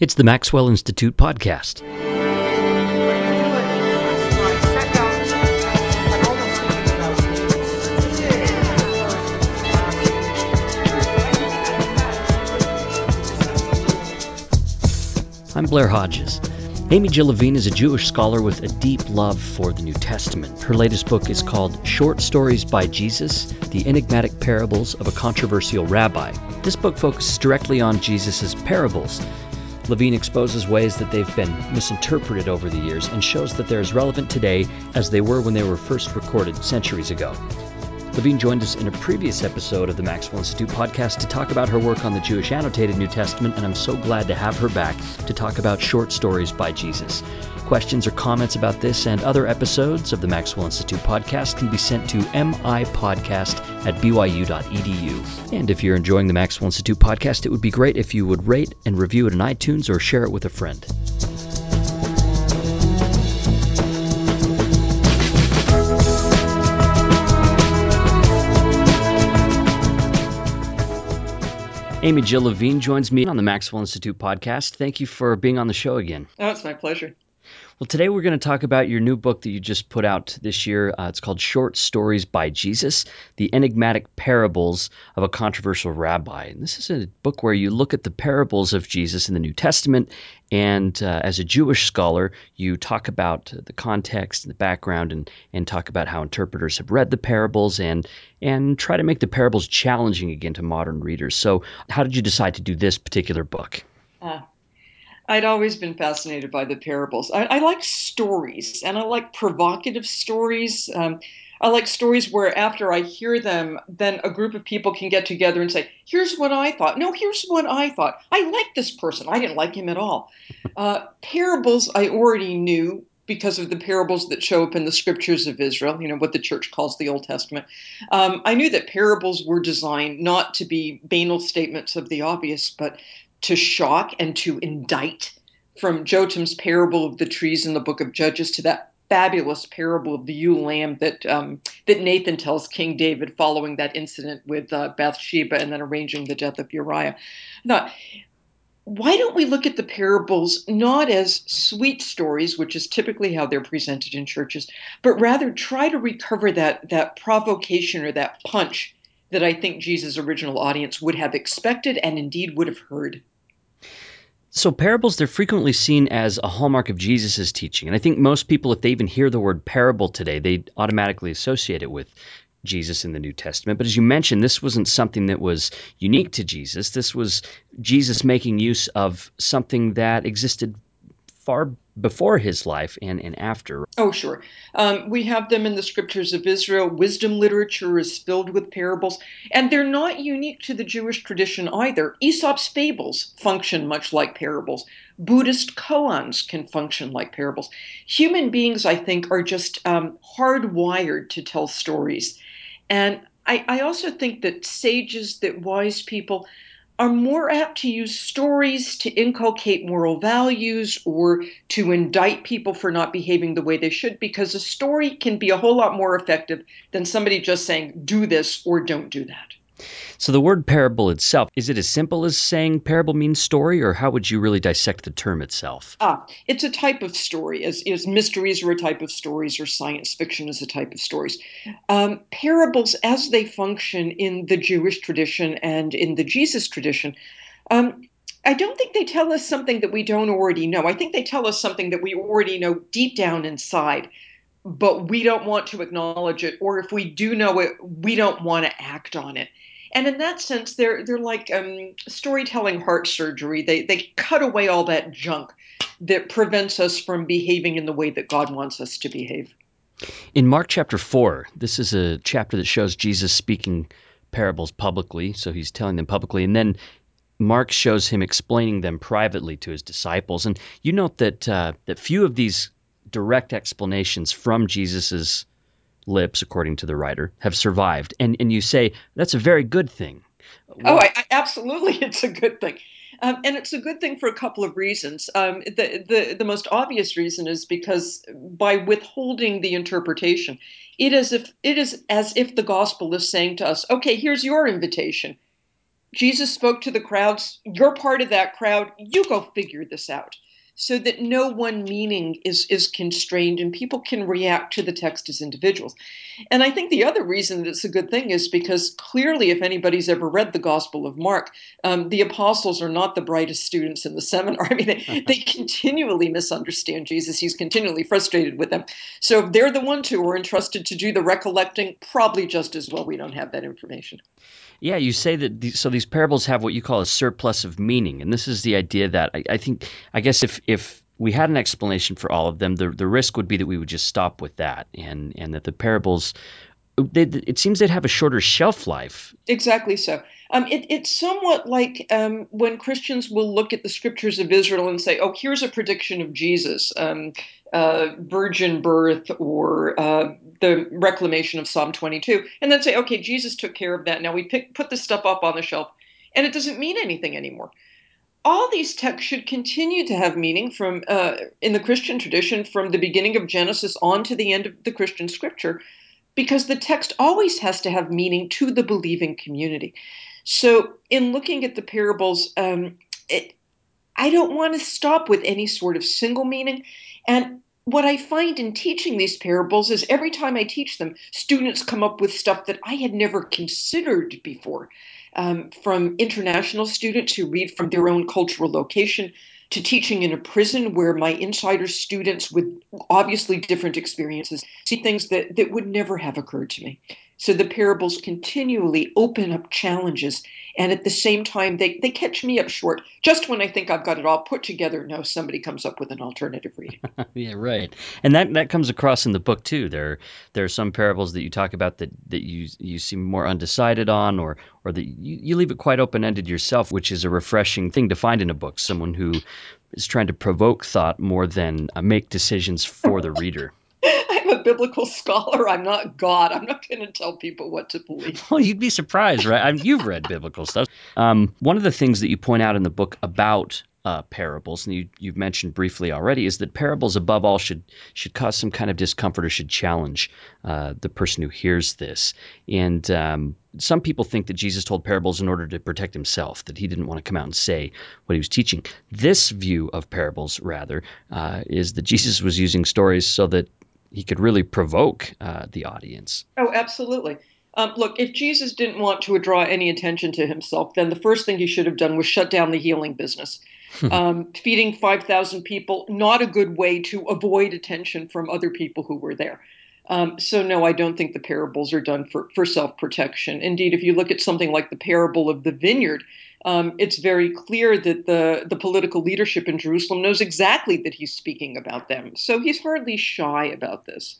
It's the Maxwell Institute podcast. I'm Blair Hodges. Amy Jill Levine is a Jewish scholar with a deep love for the New Testament. Her latest book is called Short Stories by Jesus The Enigmatic Parables of a Controversial Rabbi. This book focuses directly on Jesus' parables. Levine exposes ways that they've been misinterpreted over the years and shows that they're as relevant today as they were when they were first recorded centuries ago. Levine joined us in a previous episode of the Maxwell Institute podcast to talk about her work on the Jewish Annotated New Testament, and I'm so glad to have her back to talk about short stories by Jesus. Questions or comments about this and other episodes of the Maxwell Institute podcast can be sent to mipodcast at byu.edu. And if you're enjoying the Maxwell Institute podcast, it would be great if you would rate and review it on iTunes or share it with a friend. Amy Jill Levine joins me on the Maxwell Institute podcast. Thank you for being on the show again. Oh, it's my pleasure. Well, today we're going to talk about your new book that you just put out this year. Uh, it's called Short Stories by Jesus The Enigmatic Parables of a Controversial Rabbi. And this is a book where you look at the parables of Jesus in the New Testament. And uh, as a Jewish scholar, you talk about the context and the background and, and talk about how interpreters have read the parables and, and try to make the parables challenging again to modern readers. So, how did you decide to do this particular book? Uh, I'd always been fascinated by the parables. I, I like stories, and I like provocative stories. Um, I like stories where after I hear them, then a group of people can get together and say, "Here's what I thought." No, here's what I thought. I like this person. I didn't like him at all. Uh, parables I already knew because of the parables that show up in the scriptures of Israel, you know, what the church calls the Old Testament. Um, I knew that parables were designed not to be banal statements of the obvious, but to shock and to indict, from Jotham's parable of the trees in the book of Judges to that fabulous parable of the ewe lamb that um, that Nathan tells King David following that incident with uh, Bathsheba and then arranging the death of Uriah. Now, why don't we look at the parables not as sweet stories, which is typically how they're presented in churches, but rather try to recover that that provocation or that punch that I think Jesus' original audience would have expected and indeed would have heard. So, parables, they're frequently seen as a hallmark of Jesus' teaching. And I think most people, if they even hear the word parable today, they automatically associate it with Jesus in the New Testament. But as you mentioned, this wasn't something that was unique to Jesus. This was Jesus making use of something that existed far before his life and, and after. Oh, sure. Um, we have them in the scriptures of Israel. Wisdom literature is filled with parables, and they're not unique to the Jewish tradition either. Aesop's fables function much like parables. Buddhist koans can function like parables. Human beings, I think, are just um, hardwired to tell stories. And I, I also think that sages, that wise people, are more apt to use stories to inculcate moral values or to indict people for not behaving the way they should because a story can be a whole lot more effective than somebody just saying, do this or don't do that. So, the word parable itself, is it as simple as saying parable means story, or how would you really dissect the term itself? Ah, it's a type of story, as, as mysteries are a type of stories, or science fiction is a type of stories. Um, parables, as they function in the Jewish tradition and in the Jesus tradition, um, I don't think they tell us something that we don't already know. I think they tell us something that we already know deep down inside but we don't want to acknowledge it or if we do know it we don't want to act on it and in that sense, they're they're like um, storytelling heart surgery. They they cut away all that junk that prevents us from behaving in the way that God wants us to behave. In Mark chapter four, this is a chapter that shows Jesus speaking parables publicly, so he's telling them publicly, and then Mark shows him explaining them privately to his disciples. And you note that uh, that few of these direct explanations from Jesus's lips, according to the writer, have survived. And, and you say that's a very good thing. Oh, I, I, absolutely, it's a good thing. Um, and it's a good thing for a couple of reasons. Um, the, the, the most obvious reason is because by withholding the interpretation, it is if it is as if the gospel is saying to us, "Okay, here's your invitation. Jesus spoke to the crowds. You're part of that crowd. You go figure this out so that no one meaning is is constrained and people can react to the text as individuals. And I think the other reason that it's a good thing is because clearly, if anybody's ever read the Gospel of Mark, um, the apostles are not the brightest students in the seminar. I mean, they, they continually misunderstand Jesus. He's continually frustrated with them. So if they're the ones who are entrusted to do the recollecting, probably just as well we don't have that information. Yeah, you say that these, so these parables have what you call a surplus of meaning, and this is the idea that I, I think I guess if if we had an explanation for all of them, the the risk would be that we would just stop with that, and and that the parables, they, it seems they'd have a shorter shelf life. Exactly so. Um, it, it's somewhat like um, when Christians will look at the scriptures of Israel and say, "Oh, here's a prediction of Jesus, um, uh, virgin birth, or uh, the reclamation of Psalm 22," and then say, "Okay, Jesus took care of that. Now we pick, put this stuff up on the shelf, and it doesn't mean anything anymore." All these texts should continue to have meaning from uh, in the Christian tradition from the beginning of Genesis on to the end of the Christian scripture, because the text always has to have meaning to the believing community. So, in looking at the parables, um, it, I don't want to stop with any sort of single meaning. And what I find in teaching these parables is every time I teach them, students come up with stuff that I had never considered before. Um, from international students who read from their own cultural location to teaching in a prison where my insider students with obviously different experiences see things that, that would never have occurred to me. So the parables continually open up challenges, and at the same time, they, they catch me up short. Just when I think I've got it all put together, no, somebody comes up with an alternative reading. yeah, right. And that, that comes across in the book too. There there are some parables that you talk about that, that you you seem more undecided on, or or that you, you leave it quite open ended yourself, which is a refreshing thing to find in a book. Someone who is trying to provoke thought more than uh, make decisions for the reader. Biblical scholar. I'm not God. I'm not going to tell people what to believe. Well, you'd be surprised, right? I mean, you've read biblical stuff. Um, one of the things that you point out in the book about uh, parables, and you, you've mentioned briefly already, is that parables, above all, should should cause some kind of discomfort or should challenge uh, the person who hears this. And um, some people think that Jesus told parables in order to protect himself, that he didn't want to come out and say what he was teaching. This view of parables, rather, uh, is that Jesus was using stories so that he could really provoke uh, the audience. Oh, absolutely. Um, look, if Jesus didn't want to draw any attention to himself, then the first thing he should have done was shut down the healing business. um, feeding 5,000 people, not a good way to avoid attention from other people who were there. Um, so, no, I don't think the parables are done for, for self protection. Indeed, if you look at something like the parable of the vineyard, um, it's very clear that the, the political leadership in Jerusalem knows exactly that he's speaking about them. So he's hardly shy about this.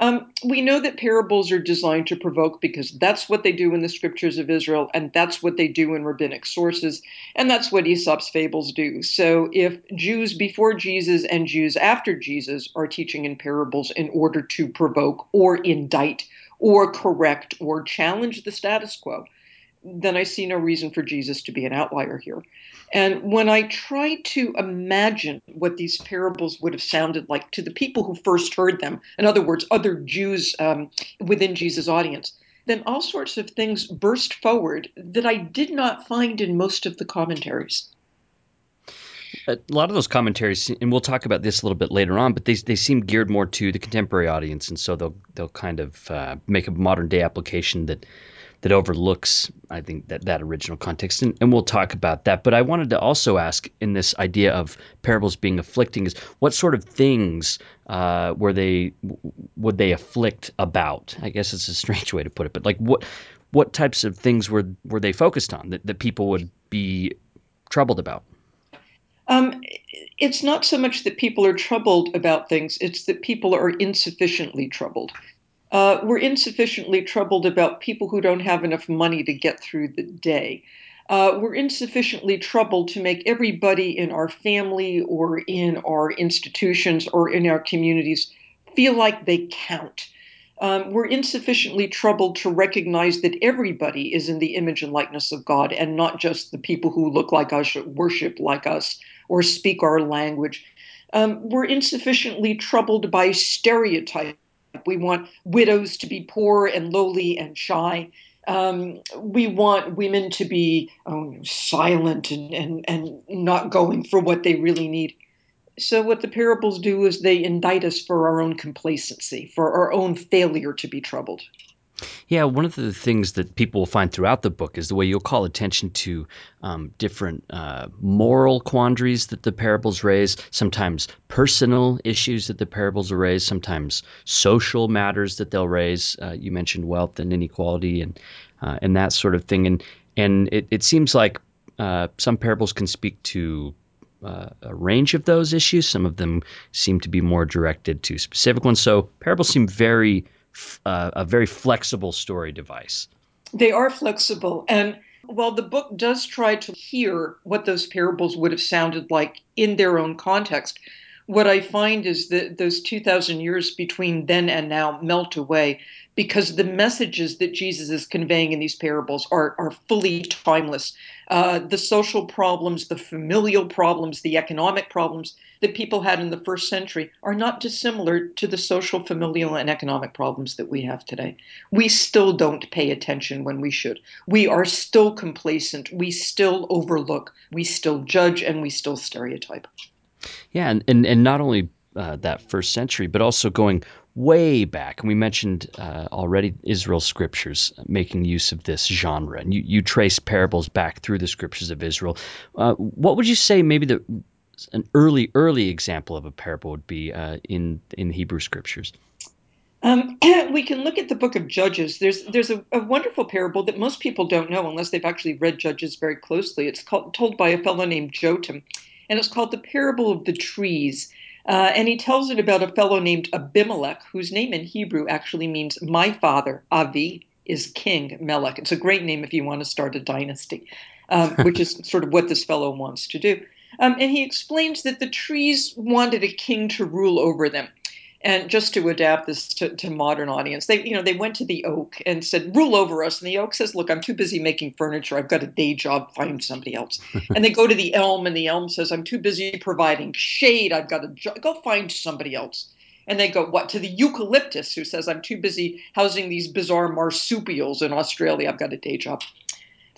Um, we know that parables are designed to provoke because that's what they do in the scriptures of Israel, and that's what they do in rabbinic sources, and that's what Aesop's fables do. So, if Jews before Jesus and Jews after Jesus are teaching in parables in order to provoke or indict or correct or challenge the status quo, then I see no reason for Jesus to be an outlier here. And when I try to imagine what these parables would have sounded like to the people who first heard them, in other words, other Jews um, within Jesus' audience, then all sorts of things burst forward that I did not find in most of the commentaries. A lot of those commentaries, and we'll talk about this a little bit later on, but they, they seem geared more to the contemporary audience, and so they'll they'll kind of uh, make a modern day application that that overlooks, I think, that, that original context. And, and we'll talk about that. But I wanted to also ask in this idea of parables being afflicting is what sort of things uh, were they would they afflict about? I guess it's a strange way to put it, but like what what types of things were were they focused on that, that people would be troubled about? Um, it's not so much that people are troubled about things, it's that people are insufficiently troubled uh, we're insufficiently troubled about people who don't have enough money to get through the day. Uh, we're insufficiently troubled to make everybody in our family or in our institutions or in our communities feel like they count. Um, we're insufficiently troubled to recognize that everybody is in the image and likeness of God and not just the people who look like us, worship like us, or speak our language. Um, we're insufficiently troubled by stereotypes we want widows to be poor and lowly and shy. Um, we want women to be oh, silent and, and, and not going for what they really need. So, what the parables do is they indict us for our own complacency, for our own failure to be troubled. Yeah, one of the things that people will find throughout the book is the way you'll call attention to um, different uh, moral quandaries that the parables raise, sometimes personal issues that the parables raise, sometimes social matters that they'll raise. Uh, you mentioned wealth and inequality and uh, and that sort of thing, and and it, it seems like uh, some parables can speak to uh, a range of those issues. Some of them seem to be more directed to specific ones. So parables seem very uh, a very flexible story device. They are flexible. And while the book does try to hear what those parables would have sounded like in their own context, what I find is that those 2,000 years between then and now melt away because the messages that Jesus is conveying in these parables are, are fully timeless. Uh, the social problems, the familial problems, the economic problems that people had in the first century are not dissimilar to the social, familial, and economic problems that we have today. We still don't pay attention when we should. We are still complacent. We still overlook. We still judge and we still stereotype. Yeah, and, and, and not only uh, that first century, but also going way back. And we mentioned uh, already Israel scriptures making use of this genre. And you, you trace parables back through the scriptures of Israel. Uh, what would you say maybe the an early early example of a parable would be uh, in in Hebrew scriptures? Um, we can look at the book of Judges. There's there's a, a, wonderful parable that most people don't know unless they've actually read Judges very closely. It's called, told by a fellow named Jotham, and it's called the parable of the trees. Uh, and he tells it about a fellow named Abimelech, whose name in Hebrew actually means my father, Avi, is King Melech. It's a great name if you want to start a dynasty, um, which is sort of what this fellow wants to do. Um, and he explains that the trees wanted a king to rule over them and just to adapt this to, to, modern audience they you know they went to the oak and said rule over us. And the oak says look i'm too busy making furniture. I've got a day job. Find somebody else. And they go to the elm and the elm says i'm too busy providing shade. I've got to jo- go find somebody else. And they go what to the eucalyptus who says i'm too busy housing these bizarre marsupials in australia. I've got a day job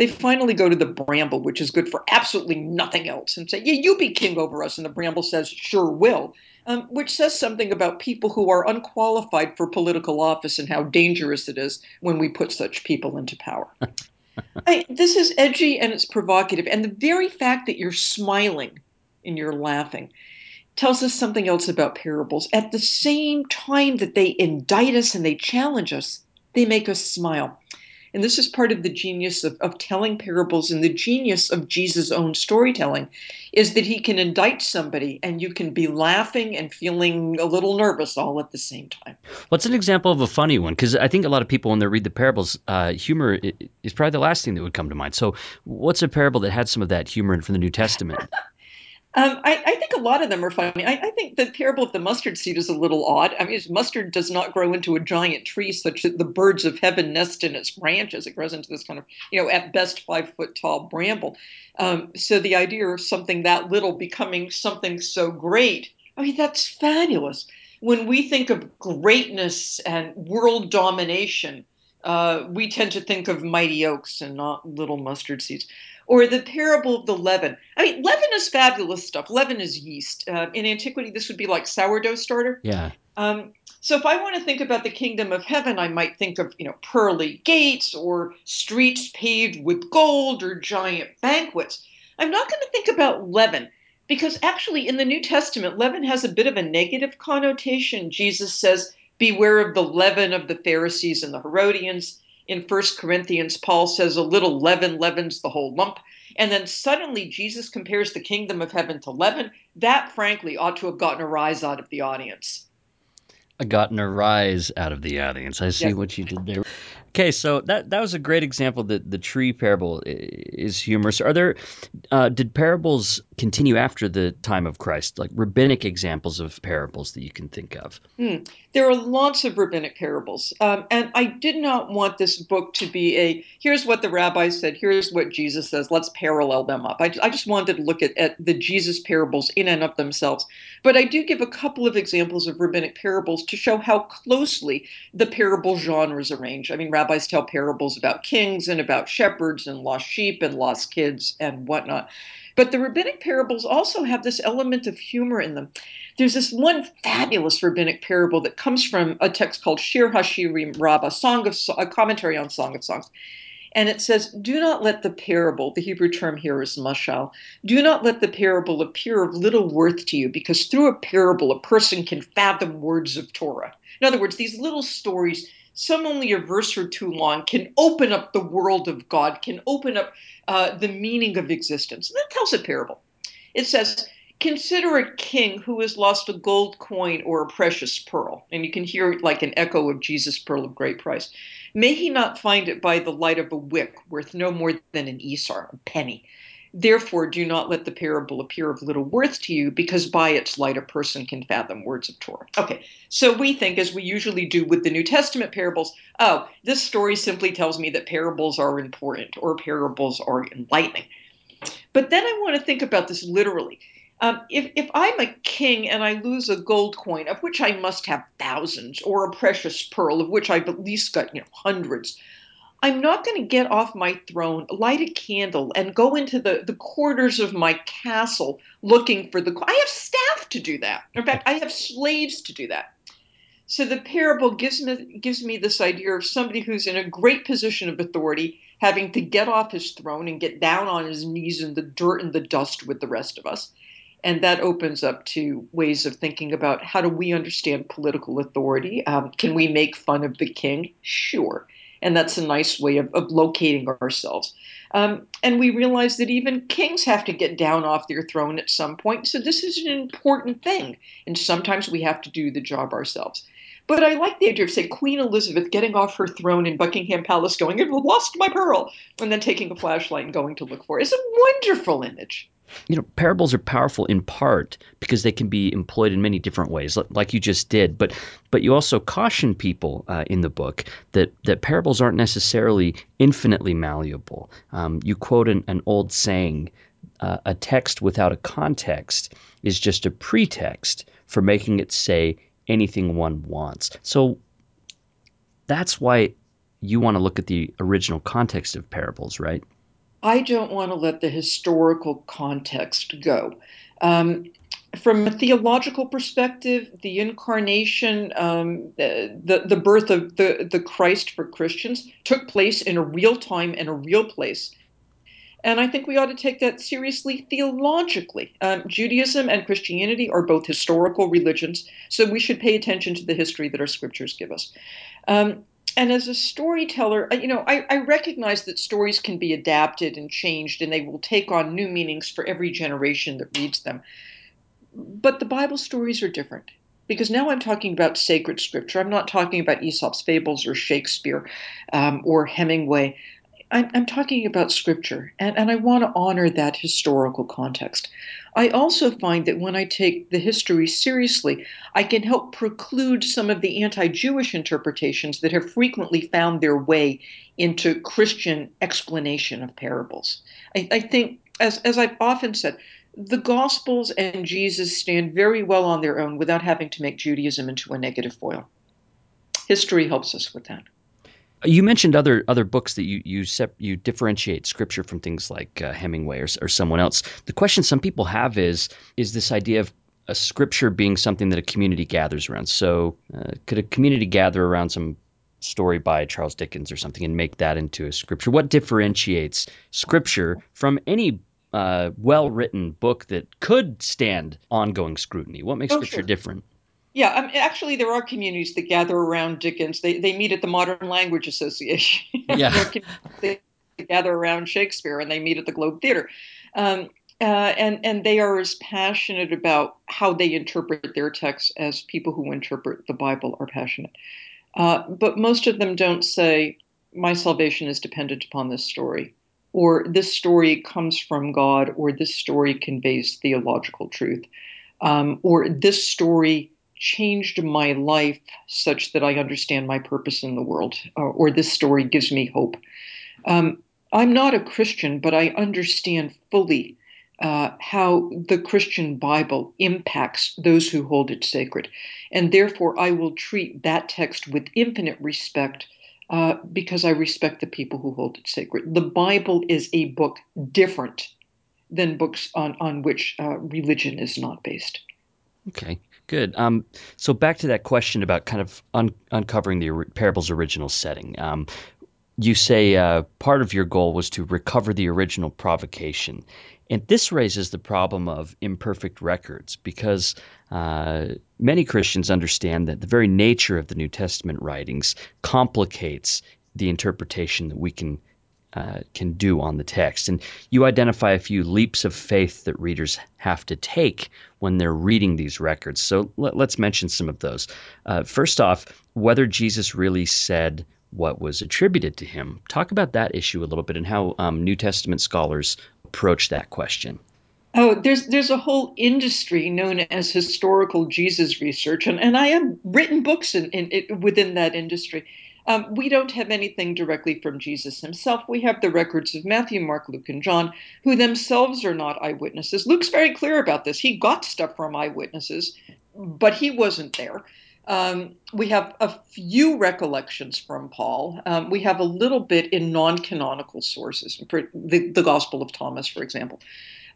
they finally go to the bramble which is good for absolutely nothing else and say yeah you be king over us and the bramble says sure will um, which says something about people who are unqualified for political office and how dangerous it is when we put such people into power. I, this is edgy and it's provocative. And the very fact that you're smiling and you're laughing tells us something else about parables. At the same time that they indict us and they challenge us, they make us smile. And this is part of the genius of, of telling parables and the genius of Jesus' own storytelling is that he can indict somebody and you can be laughing and feeling a little nervous all at the same time. What's an example of a funny one? Because I think a lot of people, when they read the parables, uh, humor is probably the last thing that would come to mind. So, what's a parable that had some of that humor in from the New Testament? Um, I, I, think a lot of them are funny. I, I, think the parable of the mustard seed is a little odd. I mean, mustard does not grow into a giant tree such that the birds of heaven nest in its branches. It grows into this kind of, you know, at best five foot tall bramble. Um, so the idea of something that little becoming something so great, I mean, that's fabulous. When we think of greatness and world domination, uh, we tend to think of mighty oaks and not little mustard seeds or the parable of the leaven. I mean, leaven is fabulous stuff. Leaven is yeast. Uh, in antiquity, this would be like sourdough starter. Yeah. Um, so if I want to think about the kingdom of heaven, I might think of you know pearly gates or streets paved with gold or giant banquets. I'm not going to think about leaven because actually in the New Testament, leaven has a bit of a negative connotation. Jesus says, "Beware of the leaven of the Pharisees and the Herodians." In First Corinthians, Paul says a little leaven leavens the whole lump. And then suddenly Jesus compares the kingdom of heaven to leaven. That, frankly, ought to have gotten a rise out of the audience. Gotten a rise out of the audience. I see yes. what you did there. Okay, so that that was a great example that the tree parable is humorous. Are there uh, did parables continue after the time of Christ, like rabbinic examples of parables that you can think of? Hmm. There are lots of rabbinic parables. Um, and I did not want this book to be a here's what the rabbi said, here's what Jesus says, let's parallel them up. I, I just wanted to look at, at the Jesus parables in and of themselves. But I do give a couple of examples of rabbinic parables to show how closely the parable genres arrange. I mean, rabbis tell parables about kings and about shepherds and lost sheep and lost kids and whatnot. But the rabbinic parables also have this element of humor in them. There's this one fabulous rabbinic parable that comes from a text called Shir Hashirim Rabbah, song of a commentary on Song of Songs. And it says, Do not let the parable, the Hebrew term here is mashal, do not let the parable appear of little worth to you, because through a parable a person can fathom words of Torah. In other words, these little stories some only a verse or two long, can open up the world of God, can open up uh, the meaning of existence. And that tells a parable. It says, Consider a king who has lost a gold coin or a precious pearl. And you can hear like an echo of Jesus' pearl of great price. May he not find it by the light of a wick worth no more than an isar, a penny. Therefore, do not let the parable appear of little worth to you, because by its light a person can fathom words of Torah. Okay, so we think, as we usually do with the New Testament parables, oh, this story simply tells me that parables are important or parables are enlightening. But then I want to think about this literally. Um, if, if I'm a king and I lose a gold coin, of which I must have thousands, or a precious pearl, of which I've at least got you know hundreds, I'm not going to get off my throne, light a candle, and go into the, the quarters of my castle looking for the. I have staff to do that. In fact, I have slaves to do that. So the parable gives me gives me this idea of somebody who's in a great position of authority having to get off his throne and get down on his knees in the dirt and the dust with the rest of us. And that opens up to ways of thinking about how do we understand political authority? Um, can we make fun of the king? Sure and that's a nice way of, of locating ourselves. Um, and we realize that even kings have to get down off their throne at some point. So this is an important thing, and sometimes we have to do the job ourselves. But I like the idea of, say, Queen Elizabeth getting off her throne in Buckingham Palace, going, "I've lost my pearl," and then taking a flashlight and going to look for it. It's a wonderful image you know, parables are powerful in part because they can be employed in many different ways, like you just did. But but you also caution people uh, in the book that that parables aren't necessarily infinitely malleable. Um, you quote an, an old saying: uh, "A text without a context is just a pretext for making it say anything one wants." So that's why you want to look at the original context of parables, right? I don't want to let the historical context go. Um, from a theological perspective, the incarnation, um, the, the birth of the, the Christ for Christians took place in a real time and a real place. And I think we ought to take that seriously theologically. Um, Judaism and Christianity are both historical religions, so we should pay attention to the history that our scriptures give us. Um, and as a storyteller, you know, I, I, recognize that stories can be adapted and changed, and they will take on new meanings for every generation that reads them. But the Bible stories are different because now I'm talking about sacred scripture. I'm not talking about Aesop's fables or Shakespeare um, or Hemingway. I'm, I'm talking about scripture, and, and I want to honor that historical context. I also find that when I take the history seriously, I can help preclude some of the anti Jewish interpretations that have frequently found their way into Christian explanation of parables. I, I think, as, as I've often said, the Gospels and Jesus stand very well on their own without having to make Judaism into a negative foil. History helps us with that. You mentioned other other books that you you sep- you differentiate scripture from things like uh, Hemingway or, or someone else. The question some people have is is this idea of a scripture being something that a community gathers around. So uh, could a community gather around some story by Charles Dickens or something and make that into a scripture? What differentiates scripture from any uh, well written book that could stand ongoing scrutiny? What makes oh, scripture sure. different? Yeah, um, actually, there are communities that gather around Dickens. They they meet at the Modern Language Association. Yeah, they gather around Shakespeare, and they meet at the Globe Theater. Um, uh, and and they are as passionate about how they interpret their texts as people who interpret the Bible are passionate. Uh, but most of them don't say my salvation is dependent upon this story. or this story comes from God, or this story conveys theological truth, um, or this story changed my life such that I understand my purpose in the world, or, or this story gives me hope. Um, I'm not a Christian, but I understand fully uh, how the Christian Bible impacts those who hold it sacred. And therefore, I will treat that text with infinite respect uh, because I respect the people who hold it sacred. The Bible is a book different than books on, on which uh, religion is not based. Okay, good. Um, so back to that question about kind of un- uncovering the parable's original setting. Um, you say uh, part of your goal was to recover the original provocation. And this raises the problem of imperfect records because uh, many Christians understand that the very nature of the New Testament writings complicates the interpretation that we can uh, can do on the text. And you identify a few leaps of faith that readers have to take when they're reading these records. So let, us mention some of those. Uh, first off, whether Jesus really said what was attributed to him. Talk about that issue a little bit and how um, New Testament scholars approach that question. Oh, there's there's a whole industry known as historical Jesus research, and, and I have written books in, in, in within that industry. Um, we don't have anything directly from Jesus himself. We have the records of Matthew, Mark, Luke, and John, who themselves are not eyewitnesses. Luke's very clear about this. He got stuff from eyewitnesses, but he wasn't there. Um, we have a few recollections from Paul. Um, we have a little bit in non canonical sources, the, the Gospel of Thomas, for example.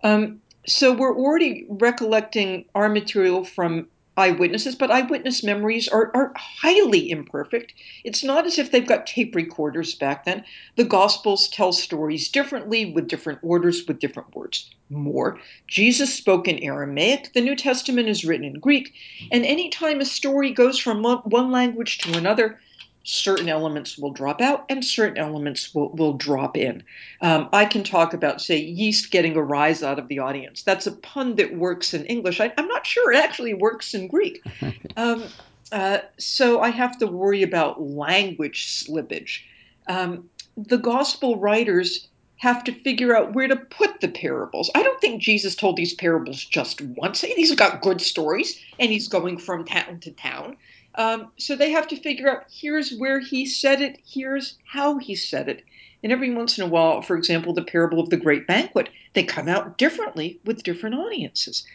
Um, so we're already recollecting our material from eyewitnesses, but eyewitness memories are, are highly imperfect. It's not as if they've got tape recorders back then. The Gospels tell stories differently, with different orders, with different words. More, Jesus spoke in Aramaic, the New Testament is written in Greek, and anytime a story goes from one language to another, certain elements will drop out and certain elements will, will drop in. Um, I can talk about, say, yeast getting a rise out of the audience. That's a pun that works in English. I, am not sure it actually works in Greek. Um, uh, so I have to worry about language slippage. Um, the gospel writers have to figure out where to put the parables. I don't think Jesus told these parables just once. He's got good stories and he's going from town to town. Um, so they have to figure out here's where he said it, here's how he said it. And every once in a while, for example, the parable of the great banquet, they come out differently with different audiences.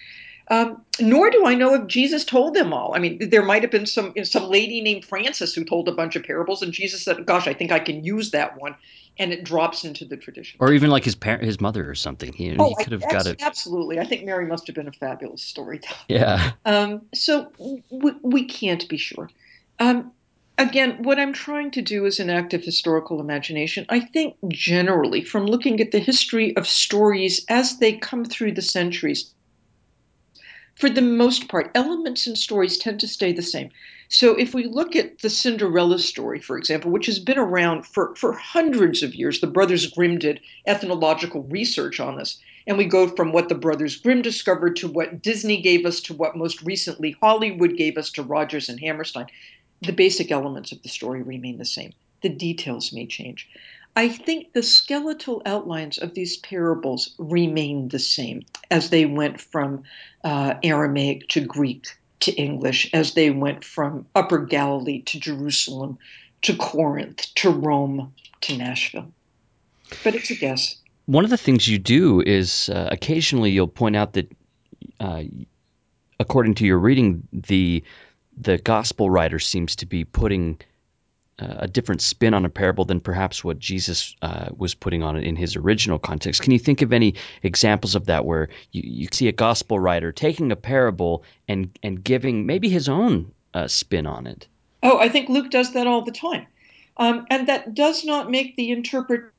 Um, nor do I know if Jesus told them all. I mean, there might have been some some lady named Frances who told a bunch of parables, and Jesus said, "Gosh, I think I can use that one," and it drops into the tradition. Or even like his parent, his mother, or something. He, oh, he could have got it. Absolutely, I think Mary must have been a fabulous storyteller. Yeah. Um, so we, we can't be sure. Um, again, what I'm trying to do is an act of historical imagination. I think generally, from looking at the history of stories as they come through the centuries, for the most part, elements in stories tend to stay the same. So if we look at the Cinderella story, for example, which has been around for, for hundreds of years, the Brothers Grimm did ethnological research on this. And we go from what the Brothers Grimm discovered to what Disney gave us to what most recently Hollywood gave us to Rodgers and Hammerstein the basic elements of the story remain the same. The details may change. I think the skeletal outlines of these parables remain the same as they went from uh, Aramaic to Greek to English, as they went from Upper Galilee to Jerusalem to Corinth to Rome to Nashville. But it's a guess. One of the things you do is uh, occasionally you'll point out that, uh, according to your reading, the the gospel writer seems to be putting a different spin on a parable than perhaps what Jesus uh, was putting on it in his original context. Can you think of any examples of that where you, you see a gospel writer taking a parable and and giving maybe his own uh, spin on it? Oh, I think Luke does that all the time, um, and that does not make the interpretation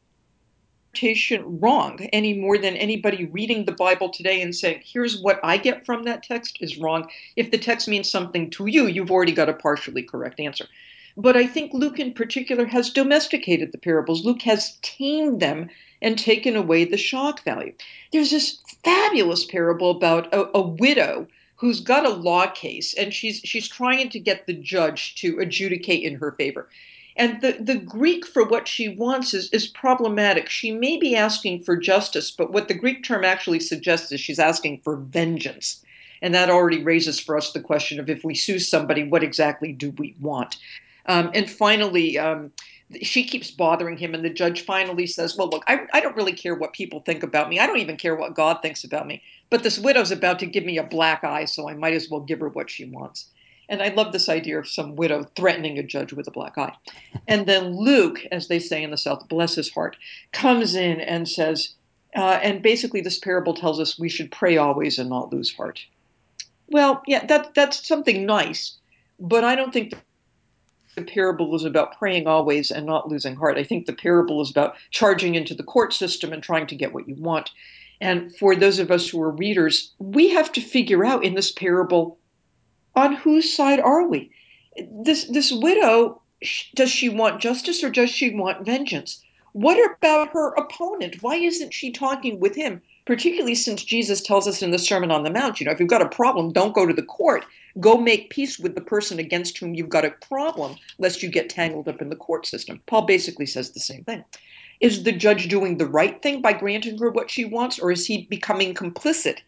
wrong any more than anybody reading the Bible today and saying, here's what I get from that text is wrong. If the text means something to you, you've already got a partially correct answer. But I think Luke in particular has domesticated the parables. Luke has tamed them and taken away the shock value. There's this fabulous parable about a, a widow who's got a law case and she's she's trying to get the judge to adjudicate in her favor And the, the Greek for what she wants is, is problematic. She may be asking for justice, but what the Greek term actually suggests is she's asking for vengeance. And that already raises for us the question of if we sue somebody, what exactly do we want? Um, and finally, um, she keeps bothering him, and the judge finally says, Well, look, I, I don't really care what people think about me. I don't even care what God thinks about me. But this widow's about to give me a black eye, so I might as well give her what she wants. And I love this idea of some widow threatening a judge with a black eye. And then Luke, as they say in the South, bless his heart, comes in and says, uh, and basically this parable tells us we should pray always and not lose heart. Well, yeah, that that's something nice, but I don't think the parable is about praying always and not losing heart. I think the parable is about charging into the court system and trying to get what you want. And for those of us who are readers, we have to figure out in this parable on whose side are we? This this widow does she want justice or does she want vengeance? What about her opponent? Why isn't she talking with him? Particularly since Jesus tells us in the Sermon on the Mount, you know, if you've got a problem, don't go to the court. Go make peace with the person against whom you've got a problem, lest you get tangled up in the court system. Paul basically says the same thing. Is the judge doing the right thing by granting her what she wants, or is he becoming complicit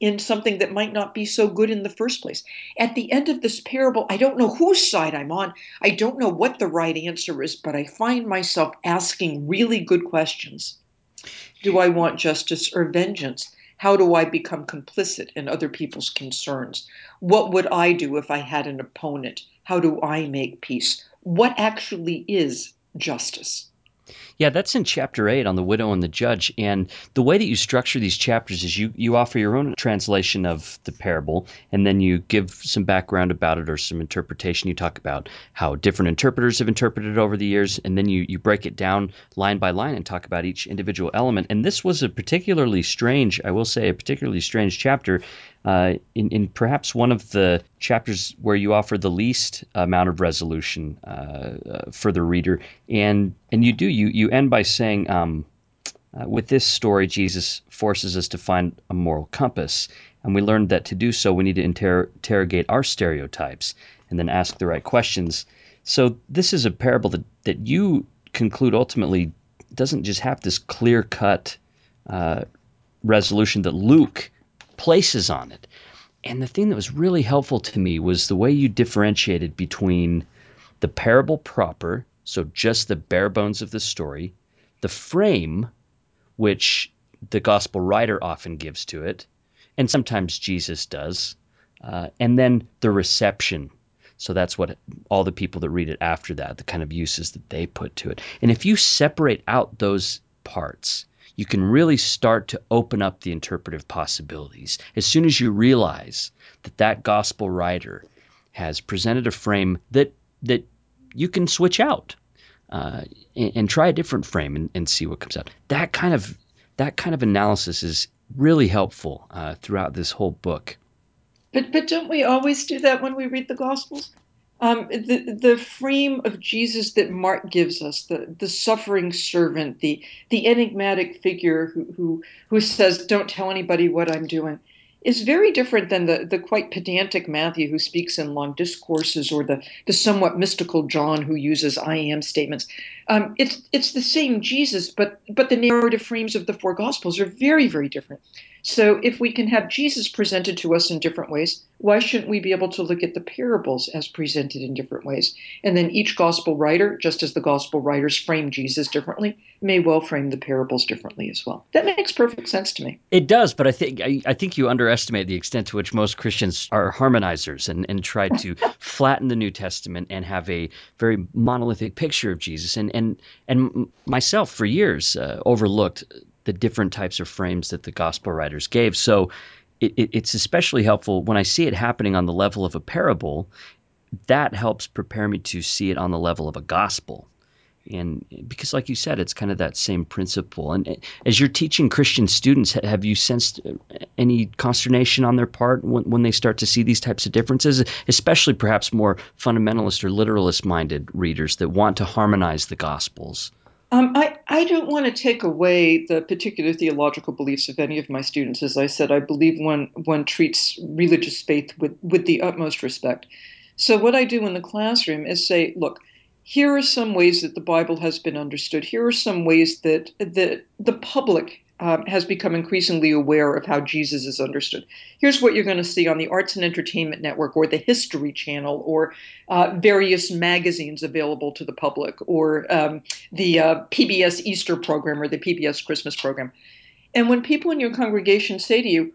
in something that might not be so good in the first place. At the end of this parable, I don't know whose side I'm on. I don't know what the right answer is, but I find myself asking really good questions. Do I want justice or vengeance? How do I become complicit in other people's concerns? What would I do if I had an opponent? How do I make peace? What actually is justice? Yeah, that's in chapter 8 on the widow and the judge. And the way that you structure these chapters is you, you offer your own translation of the parable, and then you give some background about it or some interpretation. You talk about how different interpreters have interpreted it over the years, and then you, you break it down line by line and talk about each individual element. And this was a particularly strange, I will say, a particularly strange chapter uh, in, in perhaps one of the chapters where you offer the least amount of resolution uh, uh, for the reader, and and you do you you end by saying, um, uh, with this story, Jesus forces us to find a moral compass, and we learned that to do so, we need to inter- interrogate our stereotypes and then ask the right questions. So this is a parable that that you conclude ultimately doesn't just have this clear cut uh, resolution that Luke places on it. And the thing that was really helpful to me was the way you differentiated between the parable proper, so just the bare bones of the story, the frame, which the gospel writer often gives to it, and sometimes Jesus does, uh, and then the reception. So that's what all the people that read it after that, the kind of uses that they put to it. And if you separate out those parts, you can really start to open up the interpretive possibilities. As soon as you realize that that gospel writer has presented a frame that that you can switch out uh, and, and, try a different frame and, and, see what comes out. That kind of that kind of analysis is really helpful uh, throughout this whole book. But but don't we always do that when we read the Gospels? Um, the the frame of Jesus that Mark gives us, the the suffering servant, the the enigmatic figure who who who says, "Don't tell anybody what I'm doing," is very different than the the quite pedantic Matthew who speaks in long discourses, or the the somewhat mystical John who uses "I am" statements. Um, it's it's the same Jesus, but but the narrative frames of the four Gospels are very very different. So if we can have Jesus presented to us in different ways, why shouldn't we be able to look at the parables as presented in different ways? And then each gospel writer, just as the gospel writers frame Jesus differently, may well frame the parables differently as well. That makes perfect sense to me. It does, but I think I, I think you underestimate the extent to which most Christians are harmonizers and, and try to flatten the New Testament and have a very monolithic picture of Jesus. And and and myself for years uh, overlooked the different types of frames that the gospel writers gave. So it, it, it's especially helpful when I see it happening on the level of a parable. That helps prepare me to see it on the level of a gospel. And because, like you said, it's kind of that same principle. And as you're teaching Christian students, have you sensed uh, any consternation on their part when, when they start to see these types of differences, especially perhaps more fundamentalist or literalist minded readers that want to harmonize the gospels? Um, I, I don't want to take away the particular theological beliefs of any of my students. As I said, I believe one, one treats religious faith with, with the utmost respect. So, what I do in the classroom is say, look, here are some ways that the Bible has been understood. Here are some ways that the, the public um, has become increasingly aware of how Jesus is understood. Here's what you're going to see on the Arts and Entertainment Network or the History Channel or uh, various magazines available to the public or um, the uh, PBS Easter program or the PBS Christmas program. And when people in your congregation say to you,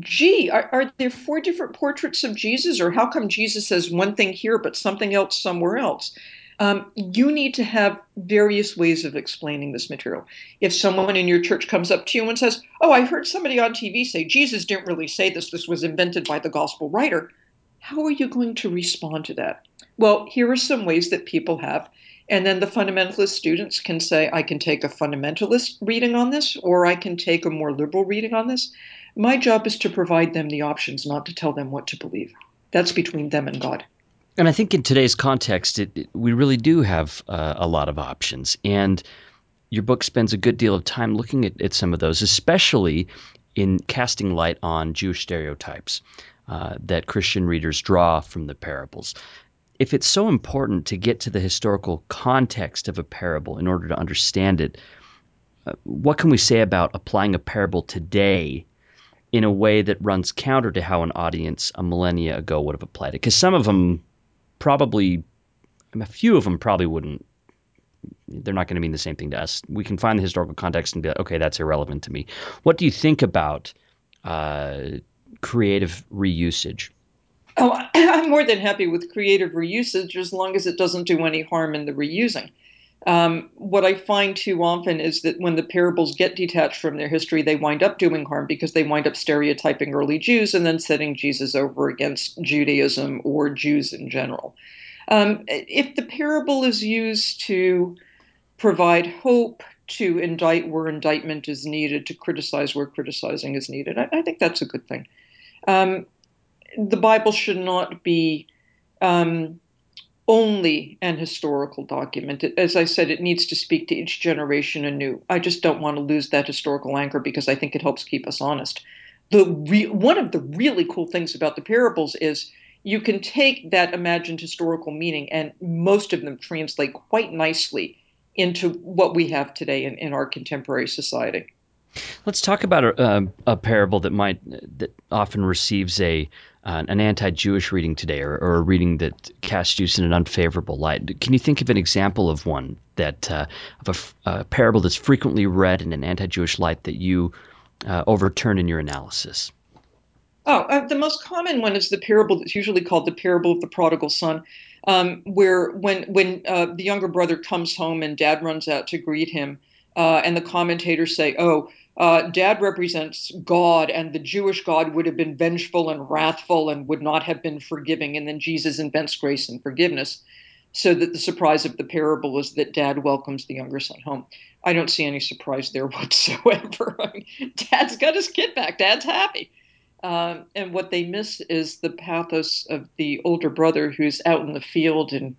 gee, are, are, there four different portraits of Jesus? Or how come Jesus says one thing here but something else somewhere else? Um, you need to have various ways of explaining this material. If someone in your church comes up to you and says, Oh, I heard somebody on TV say Jesus didn't really say this, this was invented by the gospel writer, how are you going to respond to that? Well, here are some ways that people have. And then the fundamentalist students can say, I can take a fundamentalist reading on this, or I can take a more liberal reading on this. My job is to provide them the options, not to tell them what to believe. That's between them and God. And I think in today's context, it, it, we really do have uh, a lot of options. And your book spends a good deal of time looking at, at some of those, especially in casting light on Jewish stereotypes uh, that Christian readers draw from the parables. If it's so important to get to the historical context of a parable in order to understand it, uh, what can we say about applying a parable today in a way that runs counter to how an audience a millennia ago would have applied it. Because some of them probably, a few of them probably wouldn't. They're not going to mean the same thing to us. We can find the historical context and be like, okay, that's irrelevant to me. What do you think about uh, creative reusage? Oh, I'm more than happy with creative reusage as long as it doesn't do any harm in the reusing. Um, what I find too often is that when the parables get detached from their history, they wind up doing harm because they wind up stereotyping early Jews and then setting Jesus over against Judaism or Jews in general. Um, if the parable is used to provide hope, to indict where indictment is needed, to criticize where criticizing is needed, I, I think that's a good thing. Um, the Bible should not be um, only an historical document. As I said, it needs to speak to each generation anew. I just don't want to lose that historical anchor because I think it helps keep us honest. The re- one of the really cool things about the parables is you can take that imagined historical meaning, and most of them translate quite nicely into what we have today in, in our contemporary society. Let's talk about a, a, parable that might that often receives a uh, an anti-Jewish reading today, or, or, a reading that casts Jews in an unfavorable light. Can you think of an example of one that uh, of a, a, parable that's frequently read in an anti-Jewish light that you uh, overturn in your analysis? Oh, uh, the most common one is the parable that's usually called the parable of the prodigal son, um, where when when uh, the younger brother comes home and dad runs out to greet him, uh, and the commentators say, "Oh." Uh, dad represents God, and the Jewish God would have been vengeful and wrathful and would not have been forgiving. And then Jesus invents grace and forgiveness, so that the surprise of the parable is that dad welcomes the younger son home. I don't see any surprise there whatsoever. Dad's got his kid back, dad's happy. Um, and what they miss is the pathos of the older brother who's out in the field and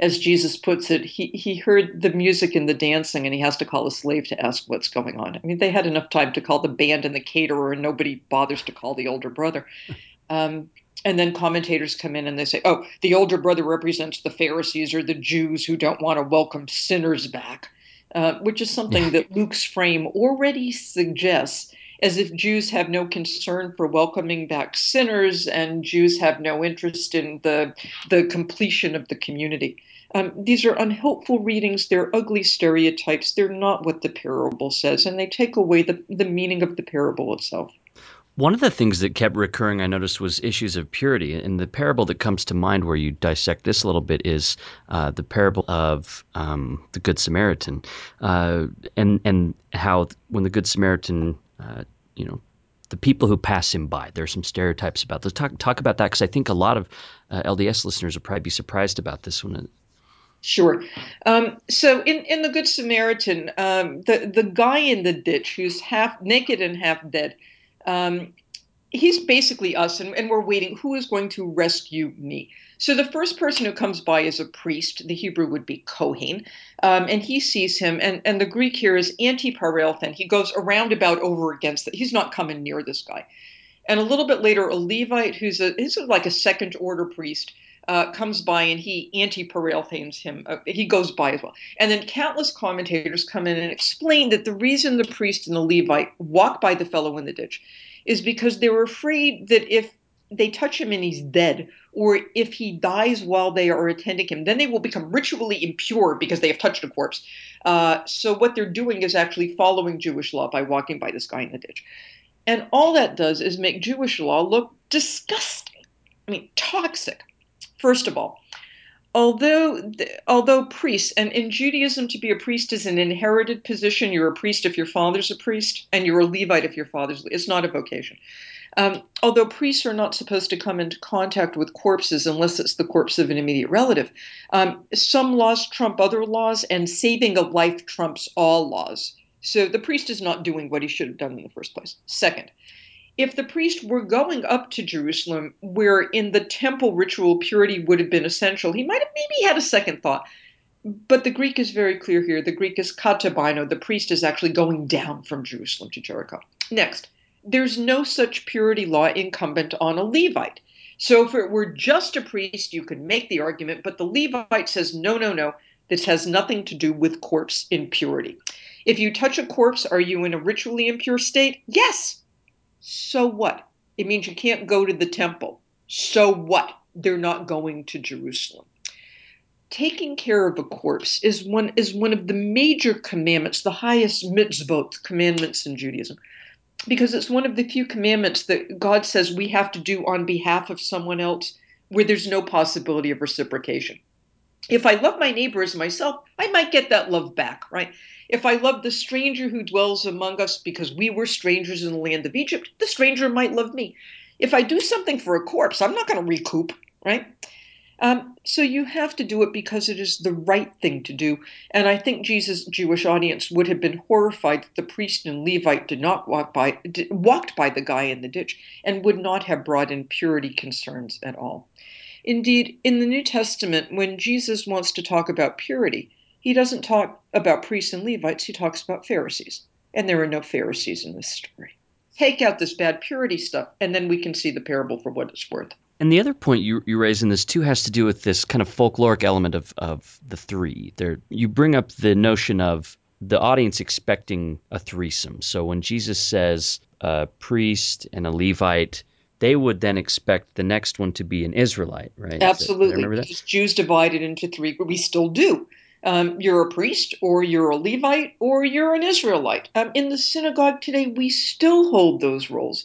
as Jesus puts it, he, he heard the music and the dancing and he has to call a slave to ask what's going on. I mean, they had enough time to call the band and the caterer, and nobody bothers to call the older brother. Um, and then commentators come in and they say, oh, the older brother represents the Pharisees or the Jews who don't want to welcome sinners back, uh, which is something that Luke's frame already suggests as if Jews have no concern for welcoming back sinners and Jews have no interest in the, the completion of the community. Um, these are unhelpful readings. They're ugly stereotypes. They're not what the parable says, and they take away the, the meaning of the parable itself. One of the things that kept recurring, I noticed, was issues of purity. And the parable that comes to mind where you dissect this a little bit is uh, the parable of um, the Good Samaritan, uh, and and how when the Good Samaritan uh, you know, the people who pass him by. There's some stereotypes about this. Talk talk about that because I think a lot of uh, LDS listeners will probably be surprised about this one. Sure. Um, so in, in the Good Samaritan, um, the the guy in the ditch who's half naked and half dead, um, he's basically us, and, and we're waiting. Who is going to rescue me? So the first person who comes by is a priest. The Hebrew would be Kohen, um, and he sees him. And, and the Greek here is anti-parelthen. He goes around about over against it. He's not coming near this guy. And a little bit later, a Levite who's a he's like a second order priest uh, comes by and he anti-paralthanes him. Uh, he goes by as well. And then countless commentators come in and explain that the reason the priest and the Levite walk by the fellow in the ditch is because they were afraid that if they touch him and he's dead, or if he dies while they are attending him, then they will become ritually impure because they have touched a corpse. Uh, so what they're doing is actually following Jewish law by walking by this guy in the ditch. And all that does is make Jewish law look disgusting. I mean, toxic. First of all, although although priests and in Judaism to be a priest is an inherited position, you're a priest if your father's a priest, and you're a Levite if your father's. It's not a vocation. Um, although priests are not supposed to come into contact with corpses unless it's the corpse of an immediate relative, um, some laws trump other laws, and saving a life trumps all laws. So the priest is not doing what he should have done in the first place. Second, if the priest were going up to Jerusalem, where in the temple ritual purity would have been essential, he might have maybe had a second thought. But the Greek is very clear here. The Greek is katabino. The priest is actually going down from Jerusalem to Jericho. Next, there's no such purity law incumbent on a Levite. So if it were just a priest, you could make the argument, but the Levite says, no, no, no, this has nothing to do with corpse impurity. If you touch a corpse, are you in a ritually impure state? Yes. So what? It means you can't go to the temple. So what? They're not going to Jerusalem. Taking care of a corpse is one is one of the major commandments, the highest mitzvot commandments in Judaism, because it's one of the few commandments that God says we have to do on behalf of someone else where there's no possibility of reciprocation. If I love my neighbor as myself, I might get that love back, right? If I love the stranger who dwells among us because we were strangers in the land of Egypt, the stranger might love me. If I do something for a corpse, I'm not going to recoup, right? Um, so you have to do it because it is the right thing to do. And I think Jesus' Jewish audience would have been horrified that the priest and Levite did not walk by, did, walked by the guy in the ditch, and would not have brought in purity concerns at all. Indeed, in the New Testament, when Jesus wants to talk about purity, he doesn't talk about priests and Levites, he talks about Pharisees. And there are no Pharisees in this story. Take out this bad purity stuff, and then we can see the parable for what it's worth. And the other point you, you raise in this too has to do with this kind of folkloric element of, of the three. There, you bring up the notion of the audience expecting a threesome. So when Jesus says a priest and a Levite, they would then expect the next one to be an Israelite, right? Absolutely. That, Jews divided into three, we still do. Um, you're a priest, or you're a Levite, or you're an Israelite. Um, in the synagogue today, we still hold those roles.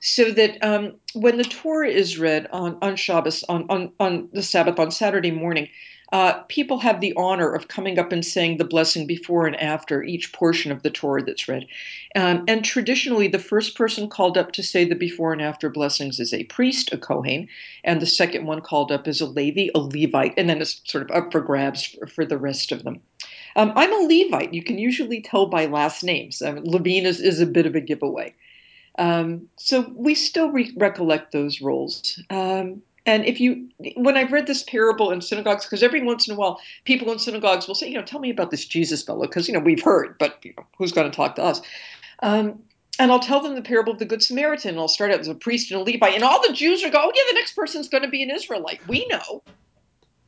So that um, when the Torah is read on, on Shabbos, on, on, on the Sabbath, on Saturday morning, uh, people have the honor of coming up and saying the blessing before and after each portion of the Torah that's read. Um, and traditionally, the first person called up to say the before and after blessings is a priest, a Kohen, and the second one called up is a Levi, a Levite, and then it's sort of up for grabs for, for the rest of them. Um, I'm a Levite. You can usually tell by last names. Um, Levine is, is a bit of a giveaway. Um, so we still re- recollect those roles. Um, and if you, when I've read this parable in synagogues, because every once in a while people in synagogues will say, you know, tell me about this Jesus fellow, because, you know, we've heard, but you know, who's going to talk to us? Um, and I'll tell them the parable of the Good Samaritan. I'll start out as a priest and a Levite, and all the Jews are go, oh, yeah, the next person's going to be an Israelite. We know.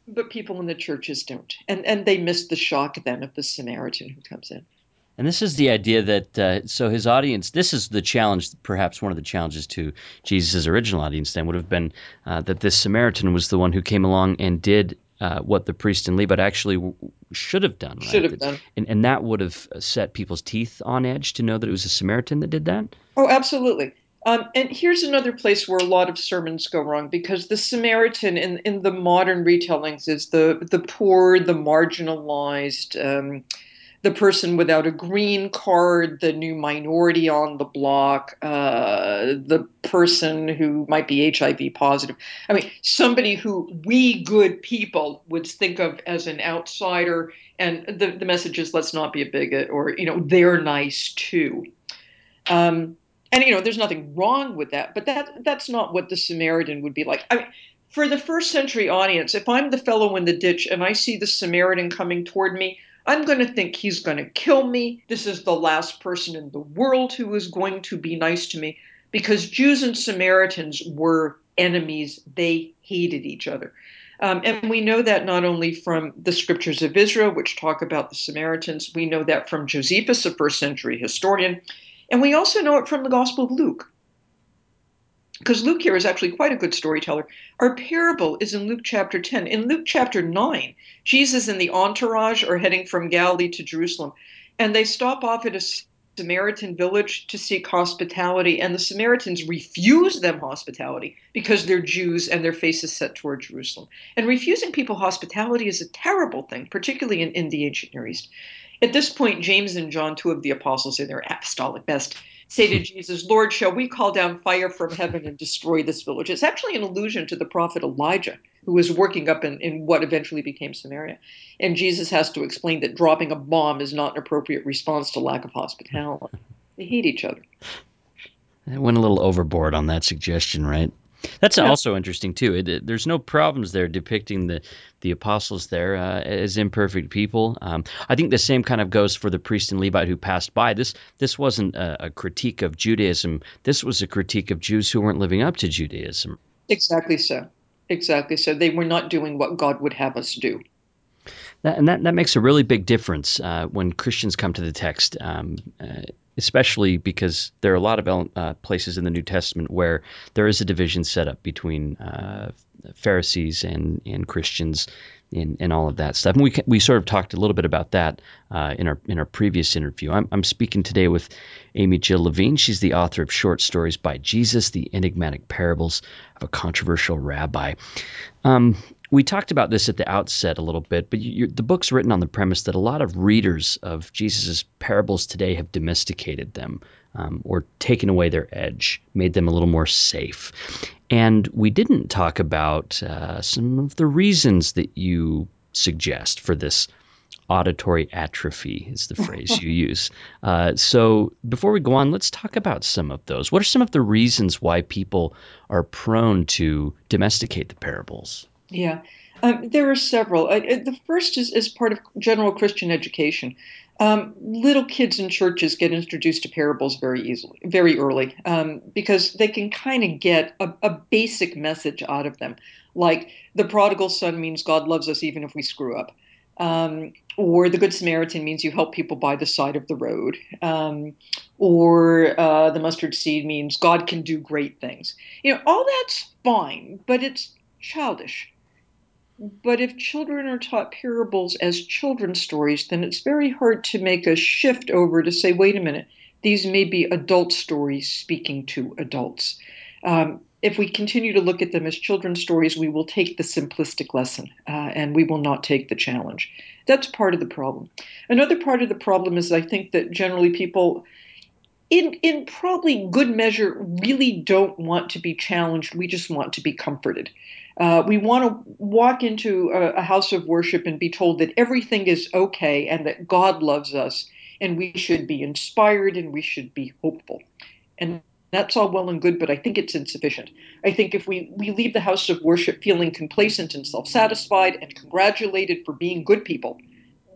But people in the churches don't. And, and they miss the shock then of the Samaritan who comes in. And this is the idea that uh, so his audience. This is the challenge. Perhaps one of the challenges to Jesus' original audience then would have been uh, that this Samaritan was the one who came along and did uh, what the priest and Levite actually w- should have done. Right? Should have done. And, and that would have set people's teeth on edge to know that it was a Samaritan that did that. Oh, absolutely. Um, and here's another place where a lot of sermons go wrong because the Samaritan in, in the modern retellings is the the poor, the marginalized. Um, the person without a green card, the new minority on the block, uh, the person who might be HIV positive. I mean, somebody who we good people would think of as an outsider. And the, the message is let's not be a bigot or, you know, they're nice too. Um, and, you know, there's nothing wrong with that, but that that's not what the Samaritan would be like. I mean, for the first century audience, if I'm the fellow in the ditch and I see the Samaritan coming toward me, I'm going to think he's going to kill me. This is the last person in the world who is going to be nice to me because Jews and Samaritans were enemies. They hated each other. Um, and we know that not only from the scriptures of Israel, which talk about the Samaritans, we know that from Josephus, a first century historian, and we also know it from the Gospel of Luke. Because Luke here is actually quite a good storyteller. Our parable is in Luke chapter 10. In Luke chapter 9, Jesus and the entourage are heading from Galilee to Jerusalem, and they stop off at a Samaritan village to seek hospitality, and the Samaritans refuse them hospitality because they're Jews and their faces set toward Jerusalem. And refusing people hospitality is a terrible thing, particularly in, in the ancient Near East. At this point, James and John, two of the apostles in their apostolic best, say to Jesus, Lord, shall we call down fire from heaven and destroy this village? It's actually an allusion to the prophet Elijah, who was working up in, in what eventually became Samaria. And Jesus has to explain that dropping a bomb is not an appropriate response to lack of hospitality. They hate each other. I went a little overboard on that suggestion, right? That's yeah. also interesting too. It, it, there's no problems there depicting the the apostles there uh, as imperfect people. Um, I think the same kind of goes for the priest and Levite who passed by. This this wasn't a, a, critique of Judaism. This was a critique of Jews who weren't living up to Judaism. Exactly so. Exactly so. They were not doing what God would have us do. That, and that, that makes a really big difference uh, when Christians come to the text. Um, uh, especially because there are a lot of uh, places in the New Testament where there is a division set up between uh, Pharisees and, and Christians and, all of that stuff. And we, we sort of talked a little bit about that uh, in our in our previous interview. I'm, I'm speaking today with Amy Jill Levine. She's the author of short stories by Jesus, the enigmatic parables of a controversial rabbi. Um, we talked about this at the outset a little bit, but you, the book's written on the premise that a lot of readers of Jesus' parables today have domesticated them um, or taken away their edge, made them a little more safe. And we didn't talk about uh, some of the reasons that you suggest for this auditory atrophy is the phrase you use. Uh, so before we go on, let's talk about some of those. What are some of the reasons why people are prone to domesticate the parables? Yeah, um, there are several. Uh, uh, the first is, is part of general Christian education. Um, little kids in churches get introduced to parables very easily, very early, um, because they can kind of get a, a, basic message out of them. Like the prodigal son means God loves us even if we screw up. Um, or the Good Samaritan means you help people by the side of the road. Um, or uh, the mustard seed means God can do great things. You know, all that's fine, but it's childish. But if children are taught parables as children's stories, then it's very hard to make a shift over to say, wait a minute, these may be adult stories speaking to adults. Um, if we continue to look at them as children's stories, we will take the simplistic lesson uh, and we will not take the challenge. That's part of the problem. Another part of the problem is I think that generally people, in, in probably good measure, really don't want to be challenged. We just want to be comforted. Uh, we want to walk into a, a, house of worship and be told that everything is okay and that God loves us and we should be inspired and we should be hopeful. And that's all well and good, but I think it's insufficient. I think if we, we leave the house of worship feeling complacent and self satisfied and congratulated for being good people,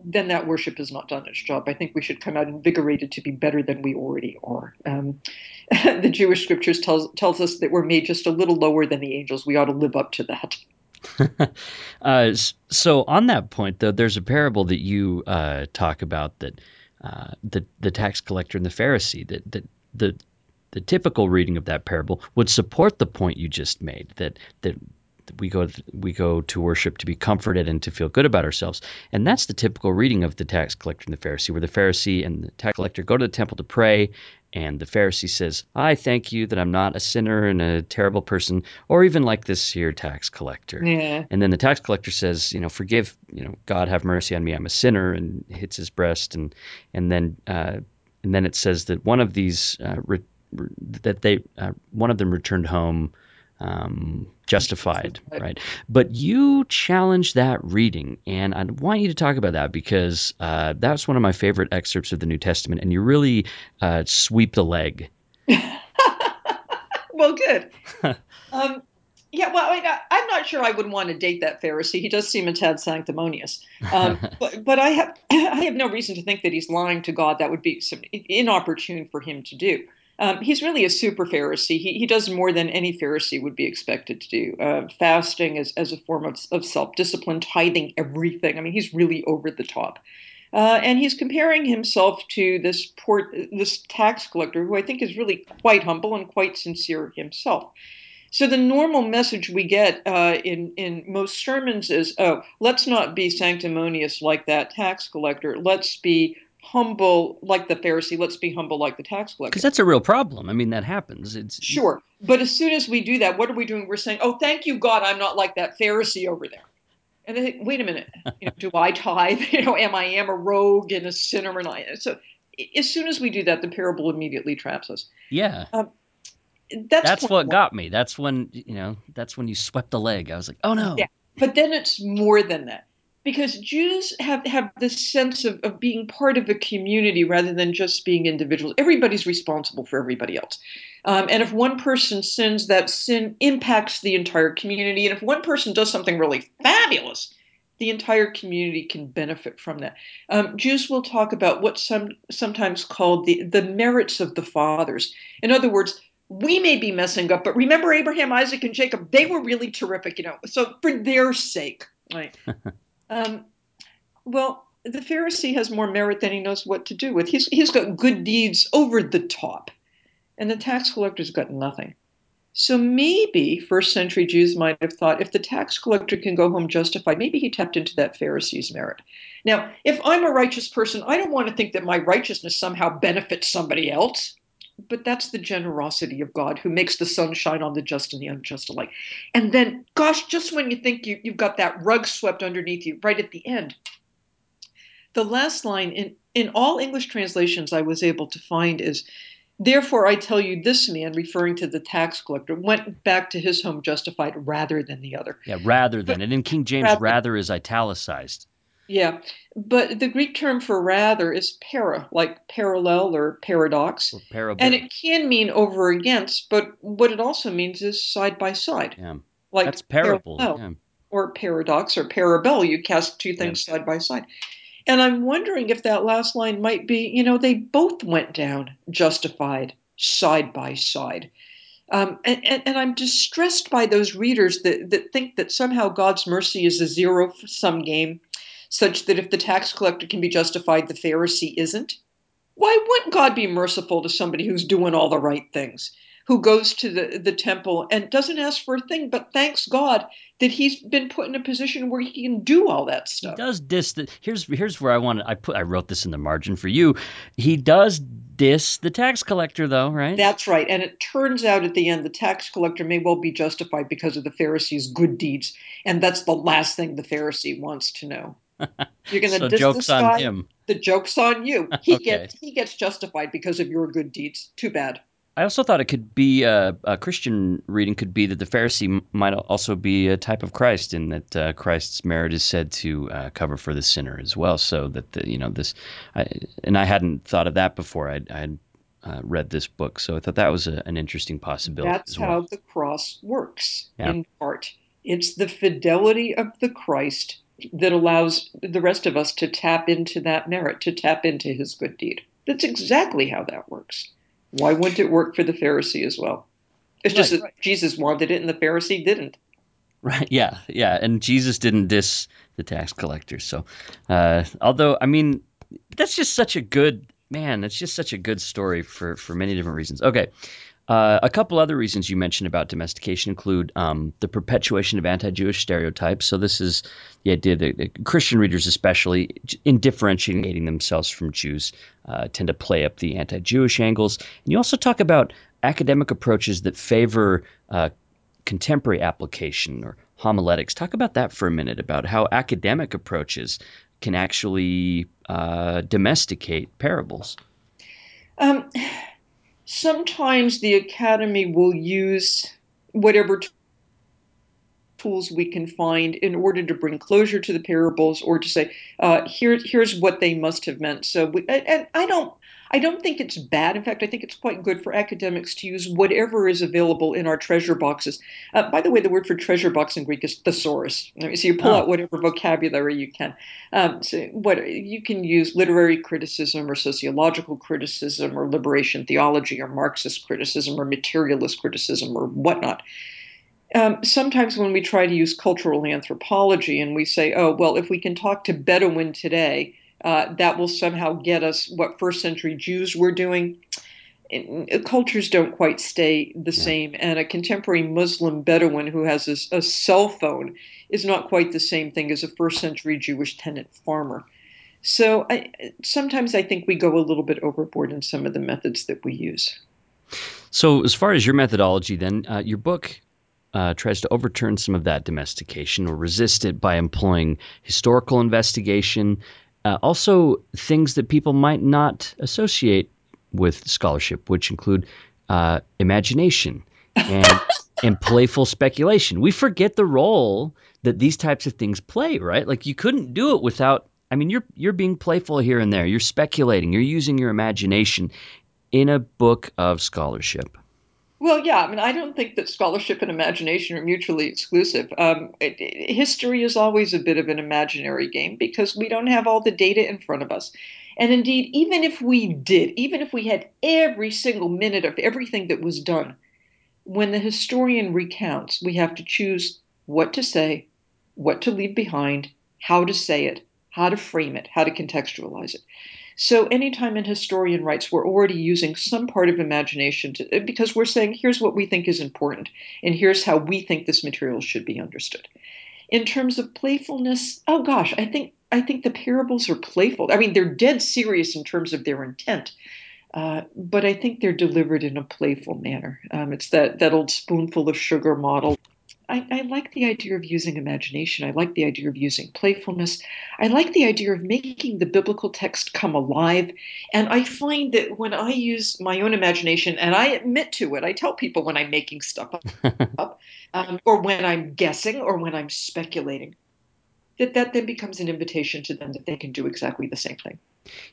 then that worship has not done its job. I think we should come out invigorated to be better than we already are. Um, the Jewish scriptures tells tells us that we're made just a little lower than the angels. We ought to live up to that. uh, so on that point, though, there's a parable that you uh, talk about that uh, the the tax collector and the Pharisee that that the the typical reading of that parable would support the point you just made that that we go we go to worship to be comforted and to feel good about ourselves. And that's the typical reading of the tax collector and the Pharisee, where the Pharisee and the tax collector go to the temple to pray, and the Pharisee says, "I thank you that I'm not a sinner and a terrible person, or even like this here tax collector." Yeah. And then the tax collector says, "You know, forgive, you know, God have mercy on me. I'm a sinner," and hits his breast, and and then uh, and then it says that one of these uh, re- that they uh, one of them returned home um, justified, right? But you challenge that reading, and I want you to talk about that because uh, that's one of my favorite excerpts of the New Testament, and you really uh, sweep the leg. well, good. um, yeah, well, I mean, I, am not sure I would want to date that Pharisee. He does seem a tad sanctimonious, um, but, but I have I have no reason to think that he's lying to God. That would be some, inopportune for him to do. Um, he's really a super Pharisee. He, he does more than any Pharisee would be expected to do. Uh, fasting as, as a form of, of self discipline, tithing everything. I mean, he's really over the top. Uh, and he's comparing himself to this port, this tax collector, who I think is really quite humble and quite sincere himself. So the normal message we get uh, in in most sermons is, "Oh, let's not be sanctimonious like that tax collector. Let's be humble like the Pharisee. Let's be humble like the tax collector." Because that's a real problem. I mean, that happens. It's sure, but as soon as we do that, what are we doing? We're saying, "Oh, thank you, God, I'm not like that Pharisee over there." And I think, wait a minute, you know, do I tithe? You know, am I am a rogue and a sinner and I? So as soon as we do that, the parable immediately traps us. Yeah. Um, that's, that's what one. got me. That's when you know. That's when you swept the leg. I was like, oh no. Yeah, but then it's more than that because Jews have have this sense of, of being part of a community rather than just being individuals. Everybody's responsible for everybody else. Um, and if one person sins, that sin impacts the entire community. And if one person does something really fabulous, the entire community can benefit from that. Um, Jews will talk about what's some, sometimes called the, the merits of the fathers. In other words, we may be messing up, but remember Abraham, Isaac, and Jacob, they were really terrific, you know. So for their sake, right? um, well, the Pharisee has more merit than he knows what to do with. He's he's got good deeds over the top, and the tax collector's got nothing. So maybe first century Jews might have thought if the tax collector can go home justified, maybe he tapped into that Pharisee's merit. Now, if I'm a righteous person, I don't want to think that my righteousness somehow benefits somebody else but that's the generosity of God who makes the sun shine on the just and the unjust alike. And then, gosh, just when you think you, you've got that rug swept underneath you, right at the end, the last line in, in all English translations I was able to find is, Therefore, I tell you, this man, referring to the tax collector, went back to his home justified rather than the other. Yeah, rather than. But, and in King James, rather, rather is italicized. Yeah, but the Greek term for rather is para, like parallel or paradox. Or and it can mean over against, but what it also means is side by side. Yeah. Like That's parable. Yeah. Or paradox or parabole. You cast two things yeah. side by side. And I'm wondering if that last line might be, you know, they both went down justified side by side. Um, and, and, and, I'm distressed by those readers that, that think that somehow God's mercy is a zero sum game such that if the tax collector can be justified, the Pharisee isn't? Why wouldn't God be merciful to somebody who's doing all the right things, who goes to the, the temple and doesn't ask for a thing, but thanks God that he's been put in a position where he can do all that stuff? He does diss the, here's here's where I want I put I wrote this in the margin for you. He does diss the tax collector though, right? That's right. And it turns out at the end the tax collector may well be justified because of the Pharisee's good deeds. And that's the last thing the Pharisee wants to know. You're going to so diss jokes this guy. on him. The joke's on you. He Okay. gets he gets justified because of your good deeds. Too bad. I also thought it could be uh, a Christian reading could be that the Pharisee might also be a type of Christ, in that uh, Christ's merit is said to uh, cover for the sinner as well. So that the, you know this, I, and I hadn't thought of that before. I had uh, read this book, so I thought that was a, an interesting possibility. That's as well. how the cross works Yeah. in part. It's the fidelity of the Christ that allows the rest of us to tap into that merit, to tap into his good deed. That's exactly how that works. Why wouldn't it work for the Pharisee as well? It's just Right. that Jesus wanted it and the Pharisee didn't. Right. Yeah. Yeah. And Jesus didn't diss the tax collectors. So, uh, although I mean, that's just such a good man. It's just such a good story for for many different reasons. Okay. Uh, a couple other reasons you mentioned about domestication include um, the perpetuation of anti-Jewish stereotypes. So this is the idea that Christian readers, especially in differentiating themselves from Jews, uh, tend to play up the anti-Jewish angles. And you also talk about academic approaches that favor uh, contemporary application or homiletics. Talk about that for a minute. About how academic approaches can actually uh, domesticate parables. Um, sometimes the academy will use whatever tools we can find in order to bring closure to the parables or to say uh, here here's what they must have meant. So we, and i don't I don't think it's bad. In fact, I think it's quite good for academics to use whatever is available in our treasure boxes. Uh, by the way, the word for treasure box in Greek is thesaurus. So you pull oh. out whatever vocabulary you can. Um, so what you can use literary criticism or sociological criticism or liberation theology or Marxist criticism or materialist criticism or whatnot. Um, sometimes when we try to use cultural anthropology and we say, oh, well, if we can talk to Bedouin today, uh, that will somehow get us what first century Jews were doing. It, cultures don't quite stay the yeah. same, and a contemporary Muslim Bedouin who has a, a, cell phone is not quite the same thing as a first century Jewish tenant farmer. So I, sometimes I think we go a little bit overboard in some of the methods that we use. So, as far as your methodology, then, uh, your book uh, tries to overturn some of that domestication or resist it by employing historical investigation, uh, also things that people might not associate with scholarship, which include uh, imagination and and playful speculation. We forget the role that these types of things play, right? Like you couldn't do it without. I mean, you're you're being playful here and there. You're speculating. You're using your imagination in a book of scholarship. Well, yeah, I mean, I don't think that scholarship and imagination are mutually exclusive. Um, it, it, history is always a bit of an imaginary game because we don't have all the data in front of us. And indeed, even if we did, even if we had every single minute of everything that was done, when the historian recounts, we have to choose what to say, what to leave behind, how to say it, how to frame it, how to contextualize it. So anytime an historian writes, we're already using some part of imagination to, because we're saying, here's what we think is important, and here's how we think this material should be understood. In terms of playfulness, oh gosh, I think I think the parables are playful. I mean, they're dead serious in terms of their intent, uh, but I think they're delivered in a playful manner. Um, it's that that old spoonful of sugar model. I, I, like the idea of using imagination. I like the idea of using playfulness. I like the idea of making the biblical text come alive. And I find that when I use my own imagination, and I admit to it, I tell people when I'm making stuff up, um, or when I'm guessing, or when I'm speculating, that that then becomes an invitation to them that they can do exactly the same thing.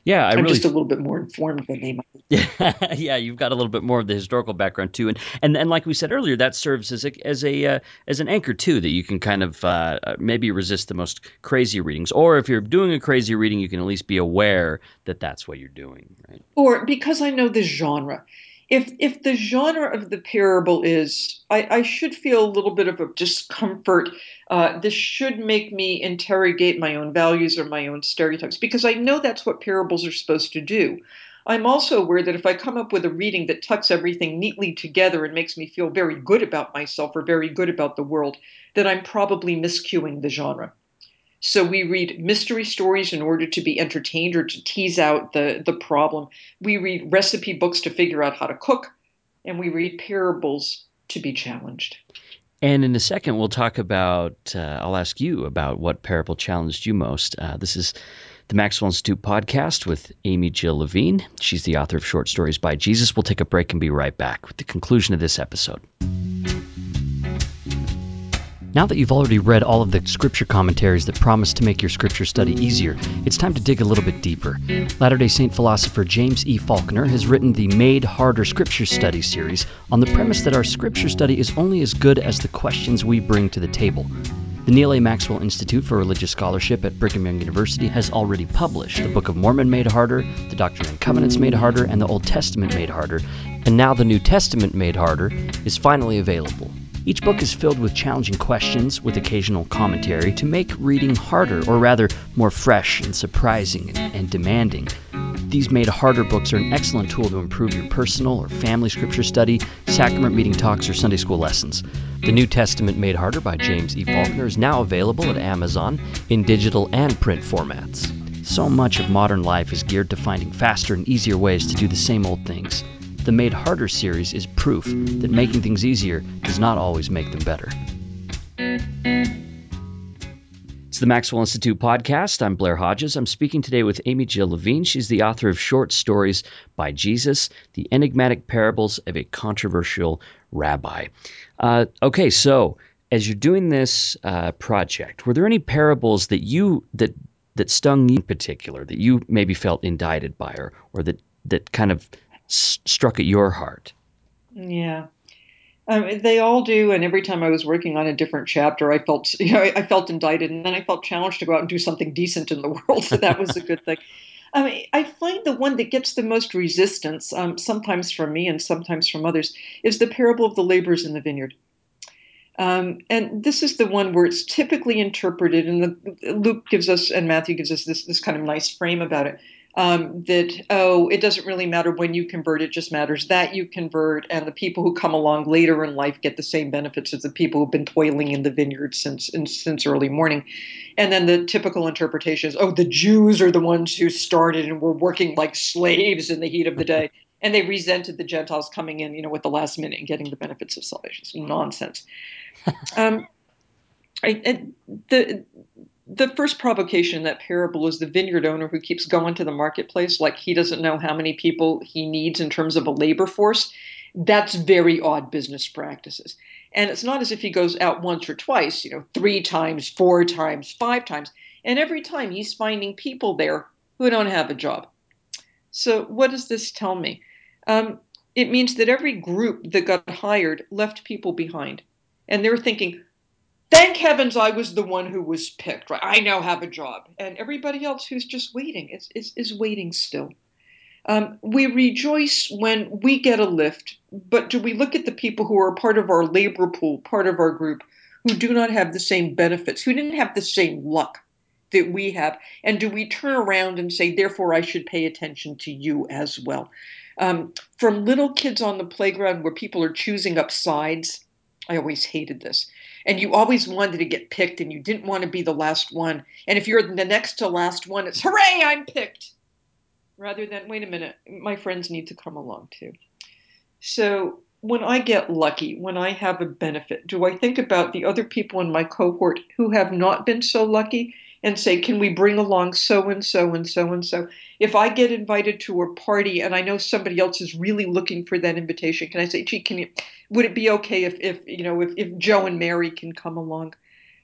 Yeah, I am really... just a little bit more informed than they might. Yeah, yeah, you've got a little bit more of the historical background too, and and and like we said earlier, that serves as a as a uh, as an anchor too, that you can kind of uh, uh, maybe resist the most crazy readings, or if you're doing a crazy reading, you can at least be aware that that's what you're doing, right? Or because I know the genre, if if the genre of the parable is I, I should feel a little bit of a discomfort uh, this should make me interrogate my own values or my own stereotypes because i know that's what parables are supposed to do. I'm also aware that if i come up with a reading that tucks everything neatly together and makes me feel very good about myself or very good about the world then i'm probably miscuing the genre so we read mystery stories in order to be entertained or to tease out the, the problem. We read recipe books to figure out how to cook, and we read parables to be challenged. And in a second, we'll talk about, uh, I'll ask you about what parable challenged you most. Uh, this is the Maxwell Institute podcast with Amy Jill Levine. She's the author of short stories by Jesus. We'll take a break and be right back with the conclusion of this episode. Now that you've already read all of the scripture commentaries that promise to make your scripture study easier, it's time to dig a little bit deeper. Latter day Saint philosopher James E. Faulconer has written the Made Harder Scripture Study series on the premise that our scripture study is only as good as the questions we bring to the table. The Neal A. Maxwell Institute for Religious Scholarship at Brigham Young University has already published the Book of Mormon Made Harder, the Doctrine and Covenants Made Harder, and the Old Testament Made Harder, and now the New Testament Made Harder is finally available. Each book is filled with challenging questions with occasional commentary to make reading harder, or rather, more fresh and surprising and, and demanding. These made harder books are an excellent tool to improve your personal or family scripture study, sacrament meeting talks, or Sunday school lessons. The New Testament Made Harder by James E. Faulconer is now available at Amazon in digital and print formats. So much of modern life is geared to finding faster and easier ways to do the same old things. The Made Harder series is proof that making things easier does not always make them better. It's the Maxwell Institute podcast. I'm Blair Hodges. I'm speaking today with Amy Jill Levine. She's the author of short stories by Jesus, the enigmatic parables of a controversial rabbi. Uh, okay, so as you're doing this uh, project, were there any parables that you that that stung you in particular that you maybe felt indicted by, or or that that kind of s- struck at your heart? Yeah. Um, they all do, and every time I was working on a different chapter, I felt you know, I felt indicted, and then I felt challenged to go out and do something decent in the world. So that was a good thing. I mean, I find the one that gets the most resistance, um, sometimes from me and sometimes from others, is the parable of the laborers in the vineyard. Um, and this is the one where it's typically interpreted, and the, Luke gives us and Matthew gives us this this kind of nice frame about it. Um, that oh, it doesn't really matter when you convert; it just matters that you convert, and the people who come along later in life get the same benefits as the people who've been toiling in the vineyard since in, since early morning. And then the typical interpretation is, oh, the Jews are the ones who started and were working like slaves in the heat of the day and they resented the Gentiles coming in, you know, with the last minute and getting the benefits of salvation. It's nonsense. um, I, the the first provocation in that parable is the vineyard owner who keeps going to the marketplace like he doesn't know how many people he needs in terms of a labor force. That's very odd business practices. And it's not as if he goes out once or twice, you know, three times, four times, five times. And every time he's finding people there who don't have a job. So, what does this tell me? Um, it means that every group that got hired left people behind. And they're thinking, thank heavens I was the one who was picked, right? I now have a job. And everybody else who's just waiting is, is, is waiting still. Um, we rejoice when we get a lift, but do we look at the people who are part of our labor pool, part of our group, who do not have the same benefits, who didn't have the same luck that we have? And do we turn around and say, therefore, I should pay attention to you as well? Um, from little kids on the playground where people are choosing up sides, I always hated this. And you always wanted to get picked and you didn't want to be the last one. And if you're the next to last one, it's hooray, I'm picked. Rather than, wait a minute, my friends need to come along too. So when I get lucky, when I have a benefit, do I think about the other people in my cohort who have not been so lucky and say, can we bring along so and so and so and so? If I get invited to a party and I know somebody else is really looking for that invitation, can I say, gee, can you, would it be okay if, if you know, if, if Joe and Mary can come along?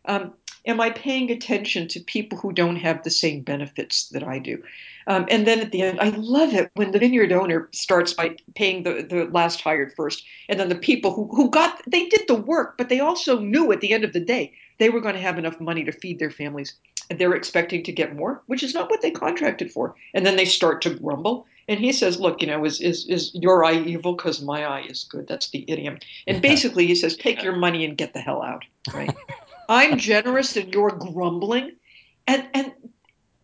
Um, am I paying attention to people who don't have the same benefits that I do? Um, and then at the end, I love it when the vineyard owner starts by paying the, the last hired first. And then the people who, who got, they did the work, but they also knew at the end of the day they were going to have enough money to feed their families. And they're expecting to get more, which is not what they contracted for. And then they start to grumble. And he says, Look, you know, is, is, is your eye evil because my eye is good? That's the idiom. And basically, he says, Take your money and get the hell out. Right. I'm generous and you're grumbling. And, and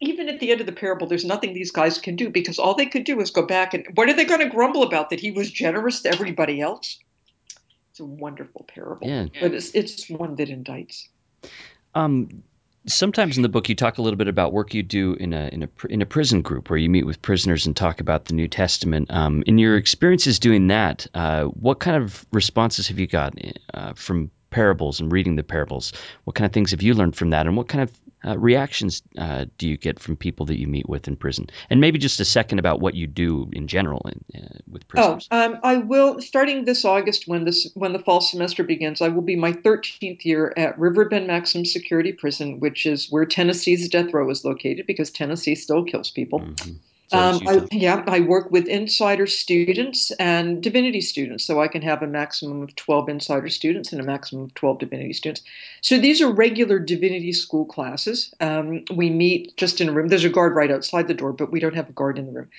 even at the end of the parable, there's nothing these guys can do because all they could do is go back and what are they going to grumble about? That he was generous to everybody else? It's a wonderful parable, yeah. but it's, it's one that indicts. Um, sometimes in the book you talk a little bit about work you do in a in a in a prison group where you meet with prisoners and talk about the New Testament. Um, in your experiences doing that, uh, what kind of responses have you got uh, from parables and reading the parables? What kind of things have you learned from that, and what kind of uh, reactions uh, do you get from people that you meet with in prison? And maybe just a second about what you do in general in, uh, with prisoners. Oh, um, I will starting this August when this when the fall semester begins. I will be my 13th year at Riverbend Maximum Security Prison, which is where Tennessee's death row is located because Tennessee still kills people. Mm-hmm. Um, I, yeah, I work with insider students and divinity students, so I can have a maximum of 12 insider students and a maximum of 12 divinity students. So these are regular divinity school classes. Um, we meet just in a room. There's a guard right outside the door, but we don't have a guard in the room.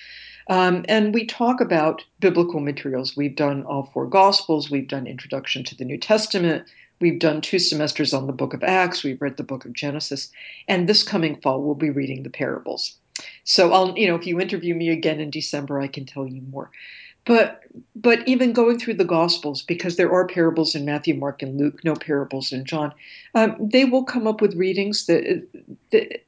Um, and we talk about biblical materials. We've done all four Gospels, we've done Introduction to the New Testament, we've done two semesters on the book of Acts, we've read the book of Genesis, and this coming fall we'll be reading the parables. So I'll, you know, if you interview me again in December, I can tell you more. But but even going through the Gospels, because there are parables in Matthew, Mark, and Luke, no parables in John, um, they will come up with readings that, that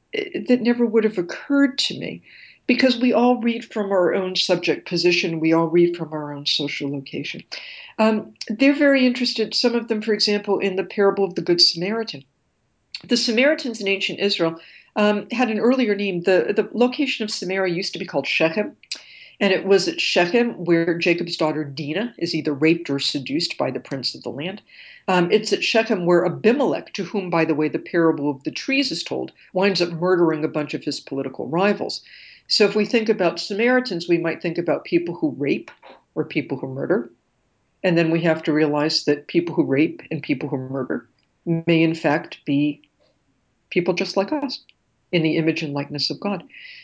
that never would have occurred to me, because we all read from our own subject position, we all read from our own social location. Um, they're very interested. Some of them, for example, in the parable of the Good Samaritan. The Samaritans in ancient Israel um, had an earlier name. The, the location of Samaria used to be called Shechem. And it was at Shechem where Jacob's daughter Dinah is either raped or seduced by the prince of the land. Um, it's at Shechem where Abimelech, to whom, by the way, the parable of the trees is told, winds up murdering a bunch of his political rivals. So if we think about Samaritans, we might think about people who rape or people who murder. And then we have to realize that people who rape and people who murder may, in fact, be people just like us in the image and likeness of God.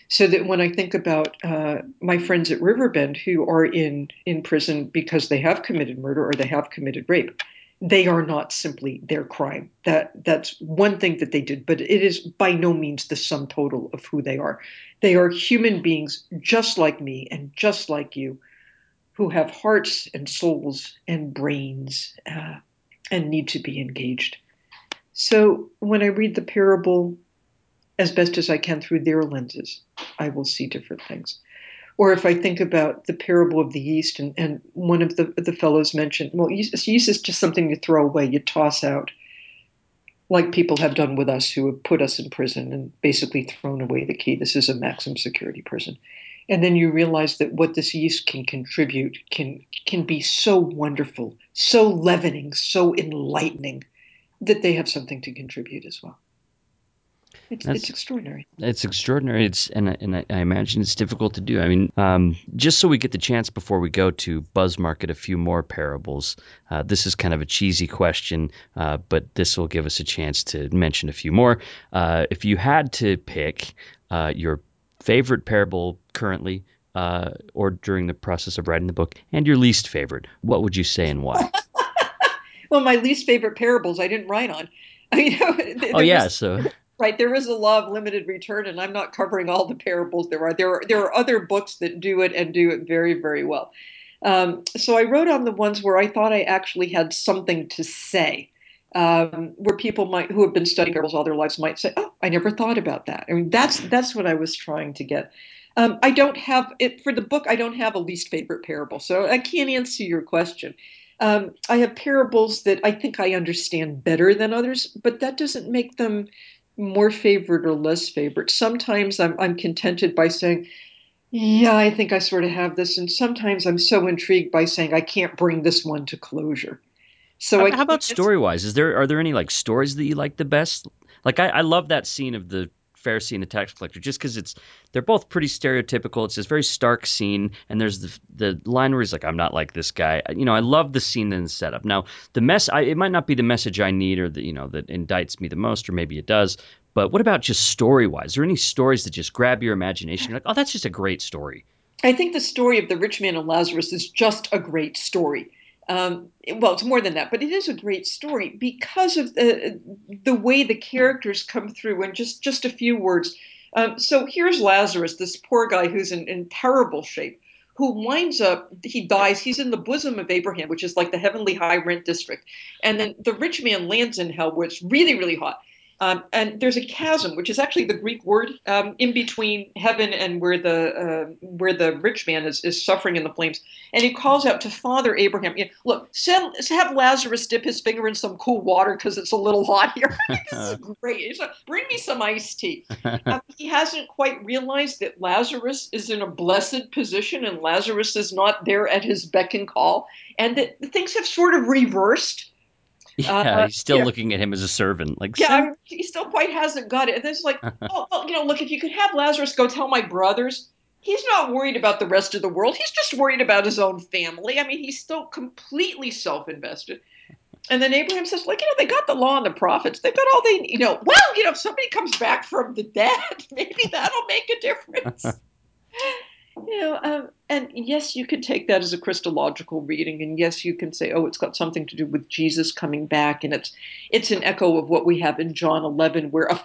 So that when I think about uh, my friends at Riverbend who are in, in prison because they have committed murder or they have committed rape, they are not simply their crime. That that's one thing that they did, but it is by no means the sum total of who they are. They are human beings just like me and just like you, who have hearts and souls and brains uh, and need to be engaged. So when I read the parable as best as I can through their lenses, I will see different things. Or if I think about the parable of the yeast, and, and one of the, the fellows mentioned, well, yeast, yeast is just something you throw away, you toss out, like people have done with us who have put us in prison and basically thrown away the key. This is a maximum security prison. And then you realize that what this yeast can contribute can can be so wonderful, so leavening, so enlightening that they have something to contribute as well. It's, it's extraordinary. It's extraordinary. It's and and I, I imagine it's difficult to do. I mean, um, just so we get the chance before we go to Buzz Market, a few more parables. Uh, this is kind of a cheesy question, uh, but this will give us a chance to mention a few more. Uh, if you had to pick uh, your favorite parable currently, uh, or during the process of writing the book, and your least favorite, what would you say and why? well, my least favorite parables I didn't write on. You know, oh yeah, was, so right there is a law of limited return and i'm not covering all the parables there are. There are there are other books that do it and do it very very well. Um, so i wrote on the ones where i thought i actually had something to say um, where people might who have been studying parables all their lives might say oh i never thought about that. I mean that's that's what i was trying to get. Um, i don't have it for the book i don't have a least favorite parable so i can't answer your question. Um, I have parables that I think I understand better than others, but that doesn't make them more favored or less favored. Sometimes I'm, I'm contented by saying, yeah, I think I sort of have this. And sometimes I'm so intrigued by saying, I can't bring this one to closure. So how, how about story wise? Is there are there any like stories that you like the best? Like I, I love that scene of the Pharisee and the tax collector, just because it's they're both pretty stereotypical. It's this very stark scene, and there's the the line where he's like, "I'm not like this guy." You know, I love the scene and the setup. Now, the mess, I, it might not be the message I need, or the you know that indicts me the most, or maybe it does. But what about just story wise? Are there any stories that just grab your imagination? You're like, oh, that's just a great story. I think the story of the rich man and Lazarus is just a great story. Um, well, it's more than that, but it is a great story because of the the way the characters come through. And just just a few words. Um, so here's Lazarus, this poor guy who's in, in terrible shape, who winds up he dies. He's in the bosom of Abraham, which is like the heavenly high rent district, and then the rich man lands in hell, where it's really really hot. Um, and there's a chasm, which is actually the Greek word um, in between heaven and where the uh, where the rich man is, is suffering in the flames. And he calls out to Father Abraham, you know, "Look, send, have Lazarus dip his finger in some cool water because it's a little hot here. this is great. Like, Bring me some iced tea." Um, he hasn't quite realized that Lazarus is in a blessed position, and Lazarus is not there at his beck and call, and that things have sort of reversed yeah, uh, he's still looking at him as a servant. Like, yeah, I mean, he still quite hasn't got it. And it's like, oh, well, you know, look, if you could have Lazarus go tell my brothers, he's not worried about the rest of the world. He's just worried about his own family. I mean, he's still completely self-invested. And then Abraham says, like, you know, they got the law and the prophets. They've got all they, you know, well, you know, if somebody comes back from the dead, maybe that'll make a difference. you know, um, and yes, you can take that as a Christological reading, and yes, you can say, oh, it's got something to do with Jesus coming back, and it's it's an echo of what we have in John 11, where a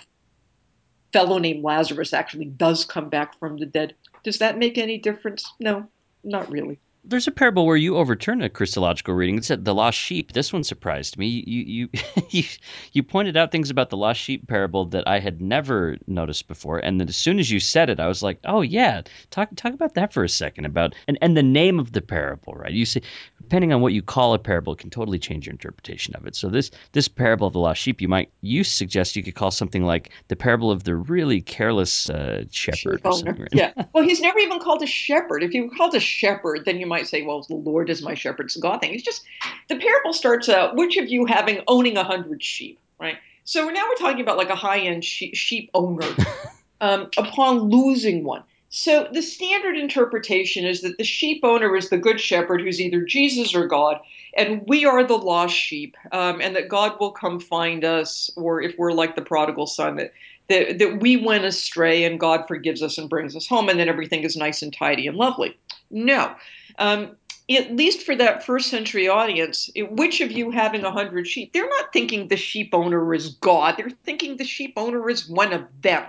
fellow named Lazarus actually does come back from the dead. Does that make any difference? No, not really there's a parable where you overturn a Christological reading. It's the lost sheep. This one surprised me. You you you pointed out things about the lost sheep parable that I had never noticed before, and then as soon as you said it, I was like, oh yeah, talk talk about that for a second about and and the name of the parable, right? You say depending on what you call a parable, can totally change your interpretation of it. So this this parable of the lost sheep, you might you suggest you could call something like the parable of the really careless uh, shepherd. Or something, right? Yeah. Well, he's never even called a shepherd. If you called a shepherd, then you might say, "Well, the Lord is my shepherd." It's a God thing. It's just the parable starts out: which of you having owning a hundred sheep, right? So now we're talking about like a high end sheep owner um, upon losing one. So the standard interpretation is that the sheep owner is the good shepherd who's either Jesus or God, and we are the lost sheep, um, and that God will come find us, or if we're like the prodigal son, that, that that we went astray and God forgives us and brings us home, and then everything is nice and tidy and lovely. No. Um, at least for that first century audience, which of you having a hundred sheep, they're not thinking the sheep owner is God. They're thinking the sheep owner is one of them.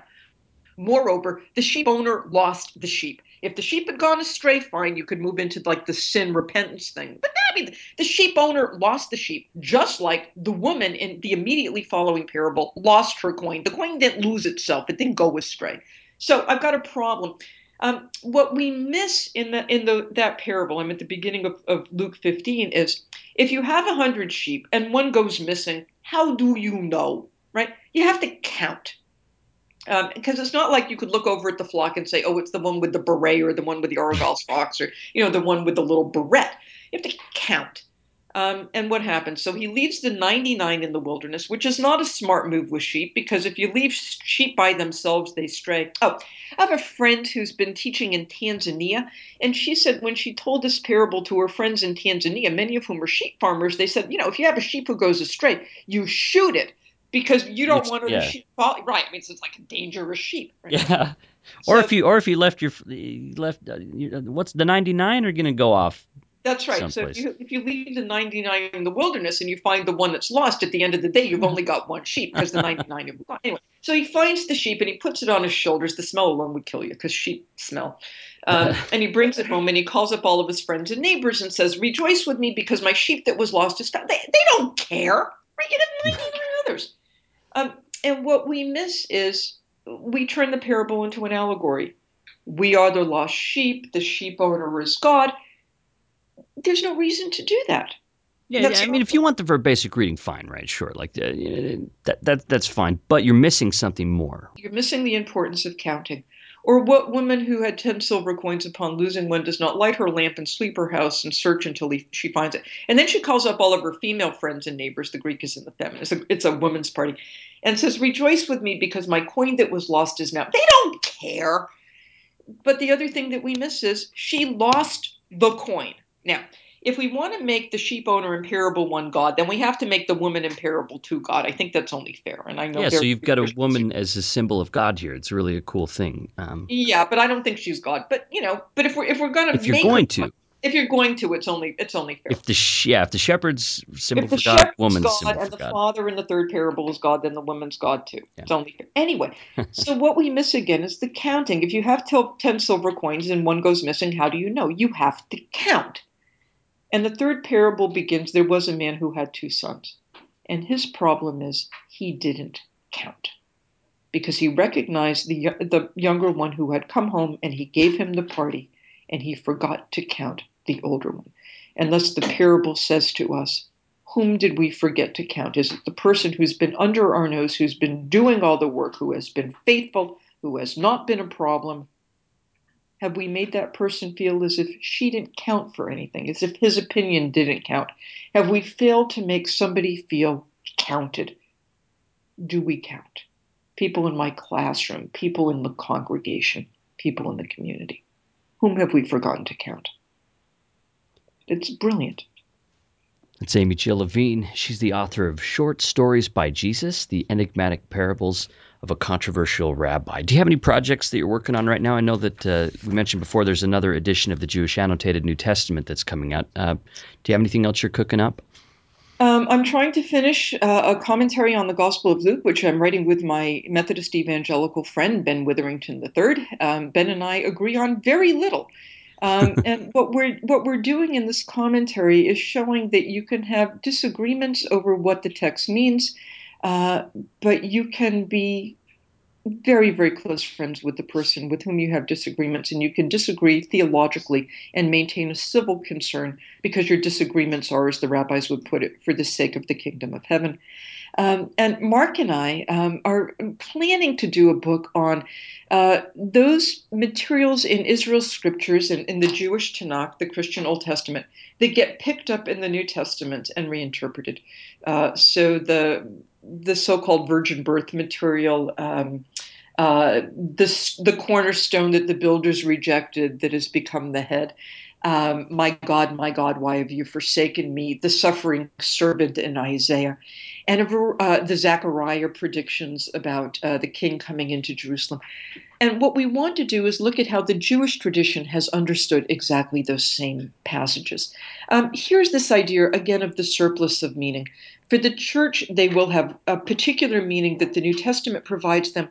Moreover, the sheep owner lost the sheep. If the sheep had gone astray, fine, you could move into like the sin repentance thing. But I mean, the sheep owner lost the sheep, just like the woman in the immediately following parable lost her coin. The coin didn't lose itself; it didn't go astray. So I've got a problem. Um, what we miss in the in the that parable, I'm at the beginning of, of Luke 15, is if you have a hundred sheep and one goes missing, how do you know? Right? You have to count because um, it's not like you could look over at the flock and say, "Oh, it's the one with the beret, or the one with the argyle fox, or you know, the one with the little beret." You have to count. Um, and what happens? So he leaves the 99 in the wilderness, which is not a smart move with sheep because if you leave sheep by themselves, they stray. Oh, I have a friend who's been teaching in Tanzania, and she said when she told this parable to her friends in Tanzania, many of whom are sheep farmers, they said, you know, if you have a sheep who goes astray, you shoot it because you don't it's, want yeah. to sheep fall right. I mean, it's like a dangerous sheep. Right? Yeah. So, or if you or if you left your left uh, what's the 99 are going to go off that's right. Someplace. So if you if you leave the 99 in the wilderness and you find the one that's lost at the end of the day, you've only got one sheep because the 99 have gone. Anyway, so he finds the sheep and he puts it on his shoulders. The smell alone would kill you because sheep smell. Um, and he brings it home and he calls up all of his friends and neighbors and says, "Rejoice with me because my sheep that was lost is found." They, they don't care. Right? You have 99 others. Um, and what we miss is we turn the parable into an allegory. We are the lost sheep. The sheep owner is God. There's no reason to do that. Yeah, yeah, I mean, if you want the for basic reading, fine, right? Sure, like uh, that, that, that's fine. But you're missing something more. You're missing the importance of counting. Or what woman who had 10 silver coins upon losing one does not light her lamp and sweep her house and search until he, she finds it? And then she calls up all of her female friends and neighbors. The Greek is in the feminine. It's a, it's a woman's party. And says, Rejoice with me because my coin that was lost is now. They don't care. But the other thing that we miss is she lost the coin. Now, if we want to make the sheep owner in parable one God, then we have to make the woman in parable two God. I think that's only fair. And I know. Yeah, so you've got a woman as a symbol of God here. It's really a cool thing. Um, yeah, but I don't think she's God. But you know, but if we're if we're gonna if you're going to. if you're going to, it's only it's only fair. If the yeah, if the shepherd's symbol for God, woman's God, symbol and the God. father in the third parable is God, then the woman's God too. Yeah. It's only fair. Anyway, so what we miss again is the counting. If you have ten silver coins and one goes missing, how do you know? You have to count. And the third parable begins there was a man who had two sons. And his problem is he didn't count because he recognized the, the younger one who had come home and he gave him the party and he forgot to count the older one. And thus the parable says to us, whom did we forget to count? Is it the person who's been under our nose, who's been doing all the work, who has been faithful, who has not been a problem, have we made that person feel as if she didn't count for anything, as if his opinion didn't count? Have we failed to make somebody feel counted? Do we count? People in my classroom, people in the congregation, people in the community. Whom have we forgotten to count? It's brilliant. It's Amy Jill Levine. She's the author of Short Stories by Jesus, The Enigmatic Parables of a Controversial Rabbi. Do you have any projects that you're working on right now? I know that uh, we mentioned before there's another edition of the Jewish Annotated New Testament that's coming out. Uh, do you have anything else you're cooking up? Um, I'm trying to finish uh, a commentary on the Gospel of Luke, which I'm writing with my Methodist evangelical friend, Ben Witherington III. Um, ben and I agree on very little. Um, and what we're what we're doing in this commentary is showing that you can have disagreements over what the text means, uh, but you can be very, very close friends with the person with whom you have disagreements, and you can disagree theologically and maintain a civil concern because your disagreements are, as the rabbis would put it, for the sake of the kingdom of heaven. Um, and Marc and I um, are planning to do a book on uh, those materials in Israel's scriptures and in the Jewish Tanakh, the Christian Old Testament, that get picked up in the New Testament and reinterpreted. Uh, so the the so-called virgin birth material. Um, uh, the, the cornerstone that the builders rejected that has become the head. Um, my God, my God, why have you forsaken me? The suffering servant in Isaiah, and uh, the Zechariah predictions about uh, the king coming into Jerusalem. And what we want to do is look at how the Jewish tradition has understood exactly those same passages. Um, here's this idea, again, of the surplus of meaning. For the church, they will have a particular meaning that the New Testament provides them,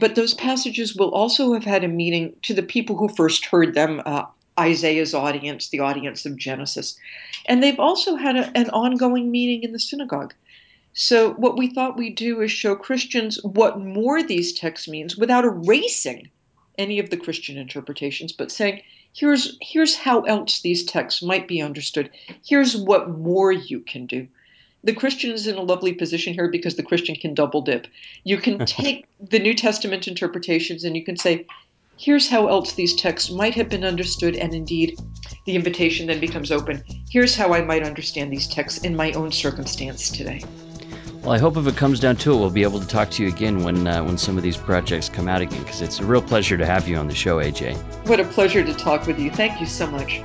but those passages will also have had a meaning to the people who first heard them. Uh, Isaiah's audience, the audience of Genesis. And they've also had a, an ongoing meaning in the synagogue. So, what we thought we'd do is show Christians what more these texts means without erasing any of the Christian interpretations, but saying, here's, here's how else these texts might be understood. Here's what more you can do. The Christian is in a lovely position here because the Christian can double dip. You can take the New Testament interpretations and you can say, here's how else these texts might have been understood, and indeed, the invitation then becomes open. Here's how I might understand these texts in my own circumstance today. Well, I hope if it comes down to it, we'll be able to talk to you again when uh, when some of these projects come out again, because it's a real pleasure to have you on the show, AJ. What a pleasure to talk with you. Thank you so much.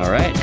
All right.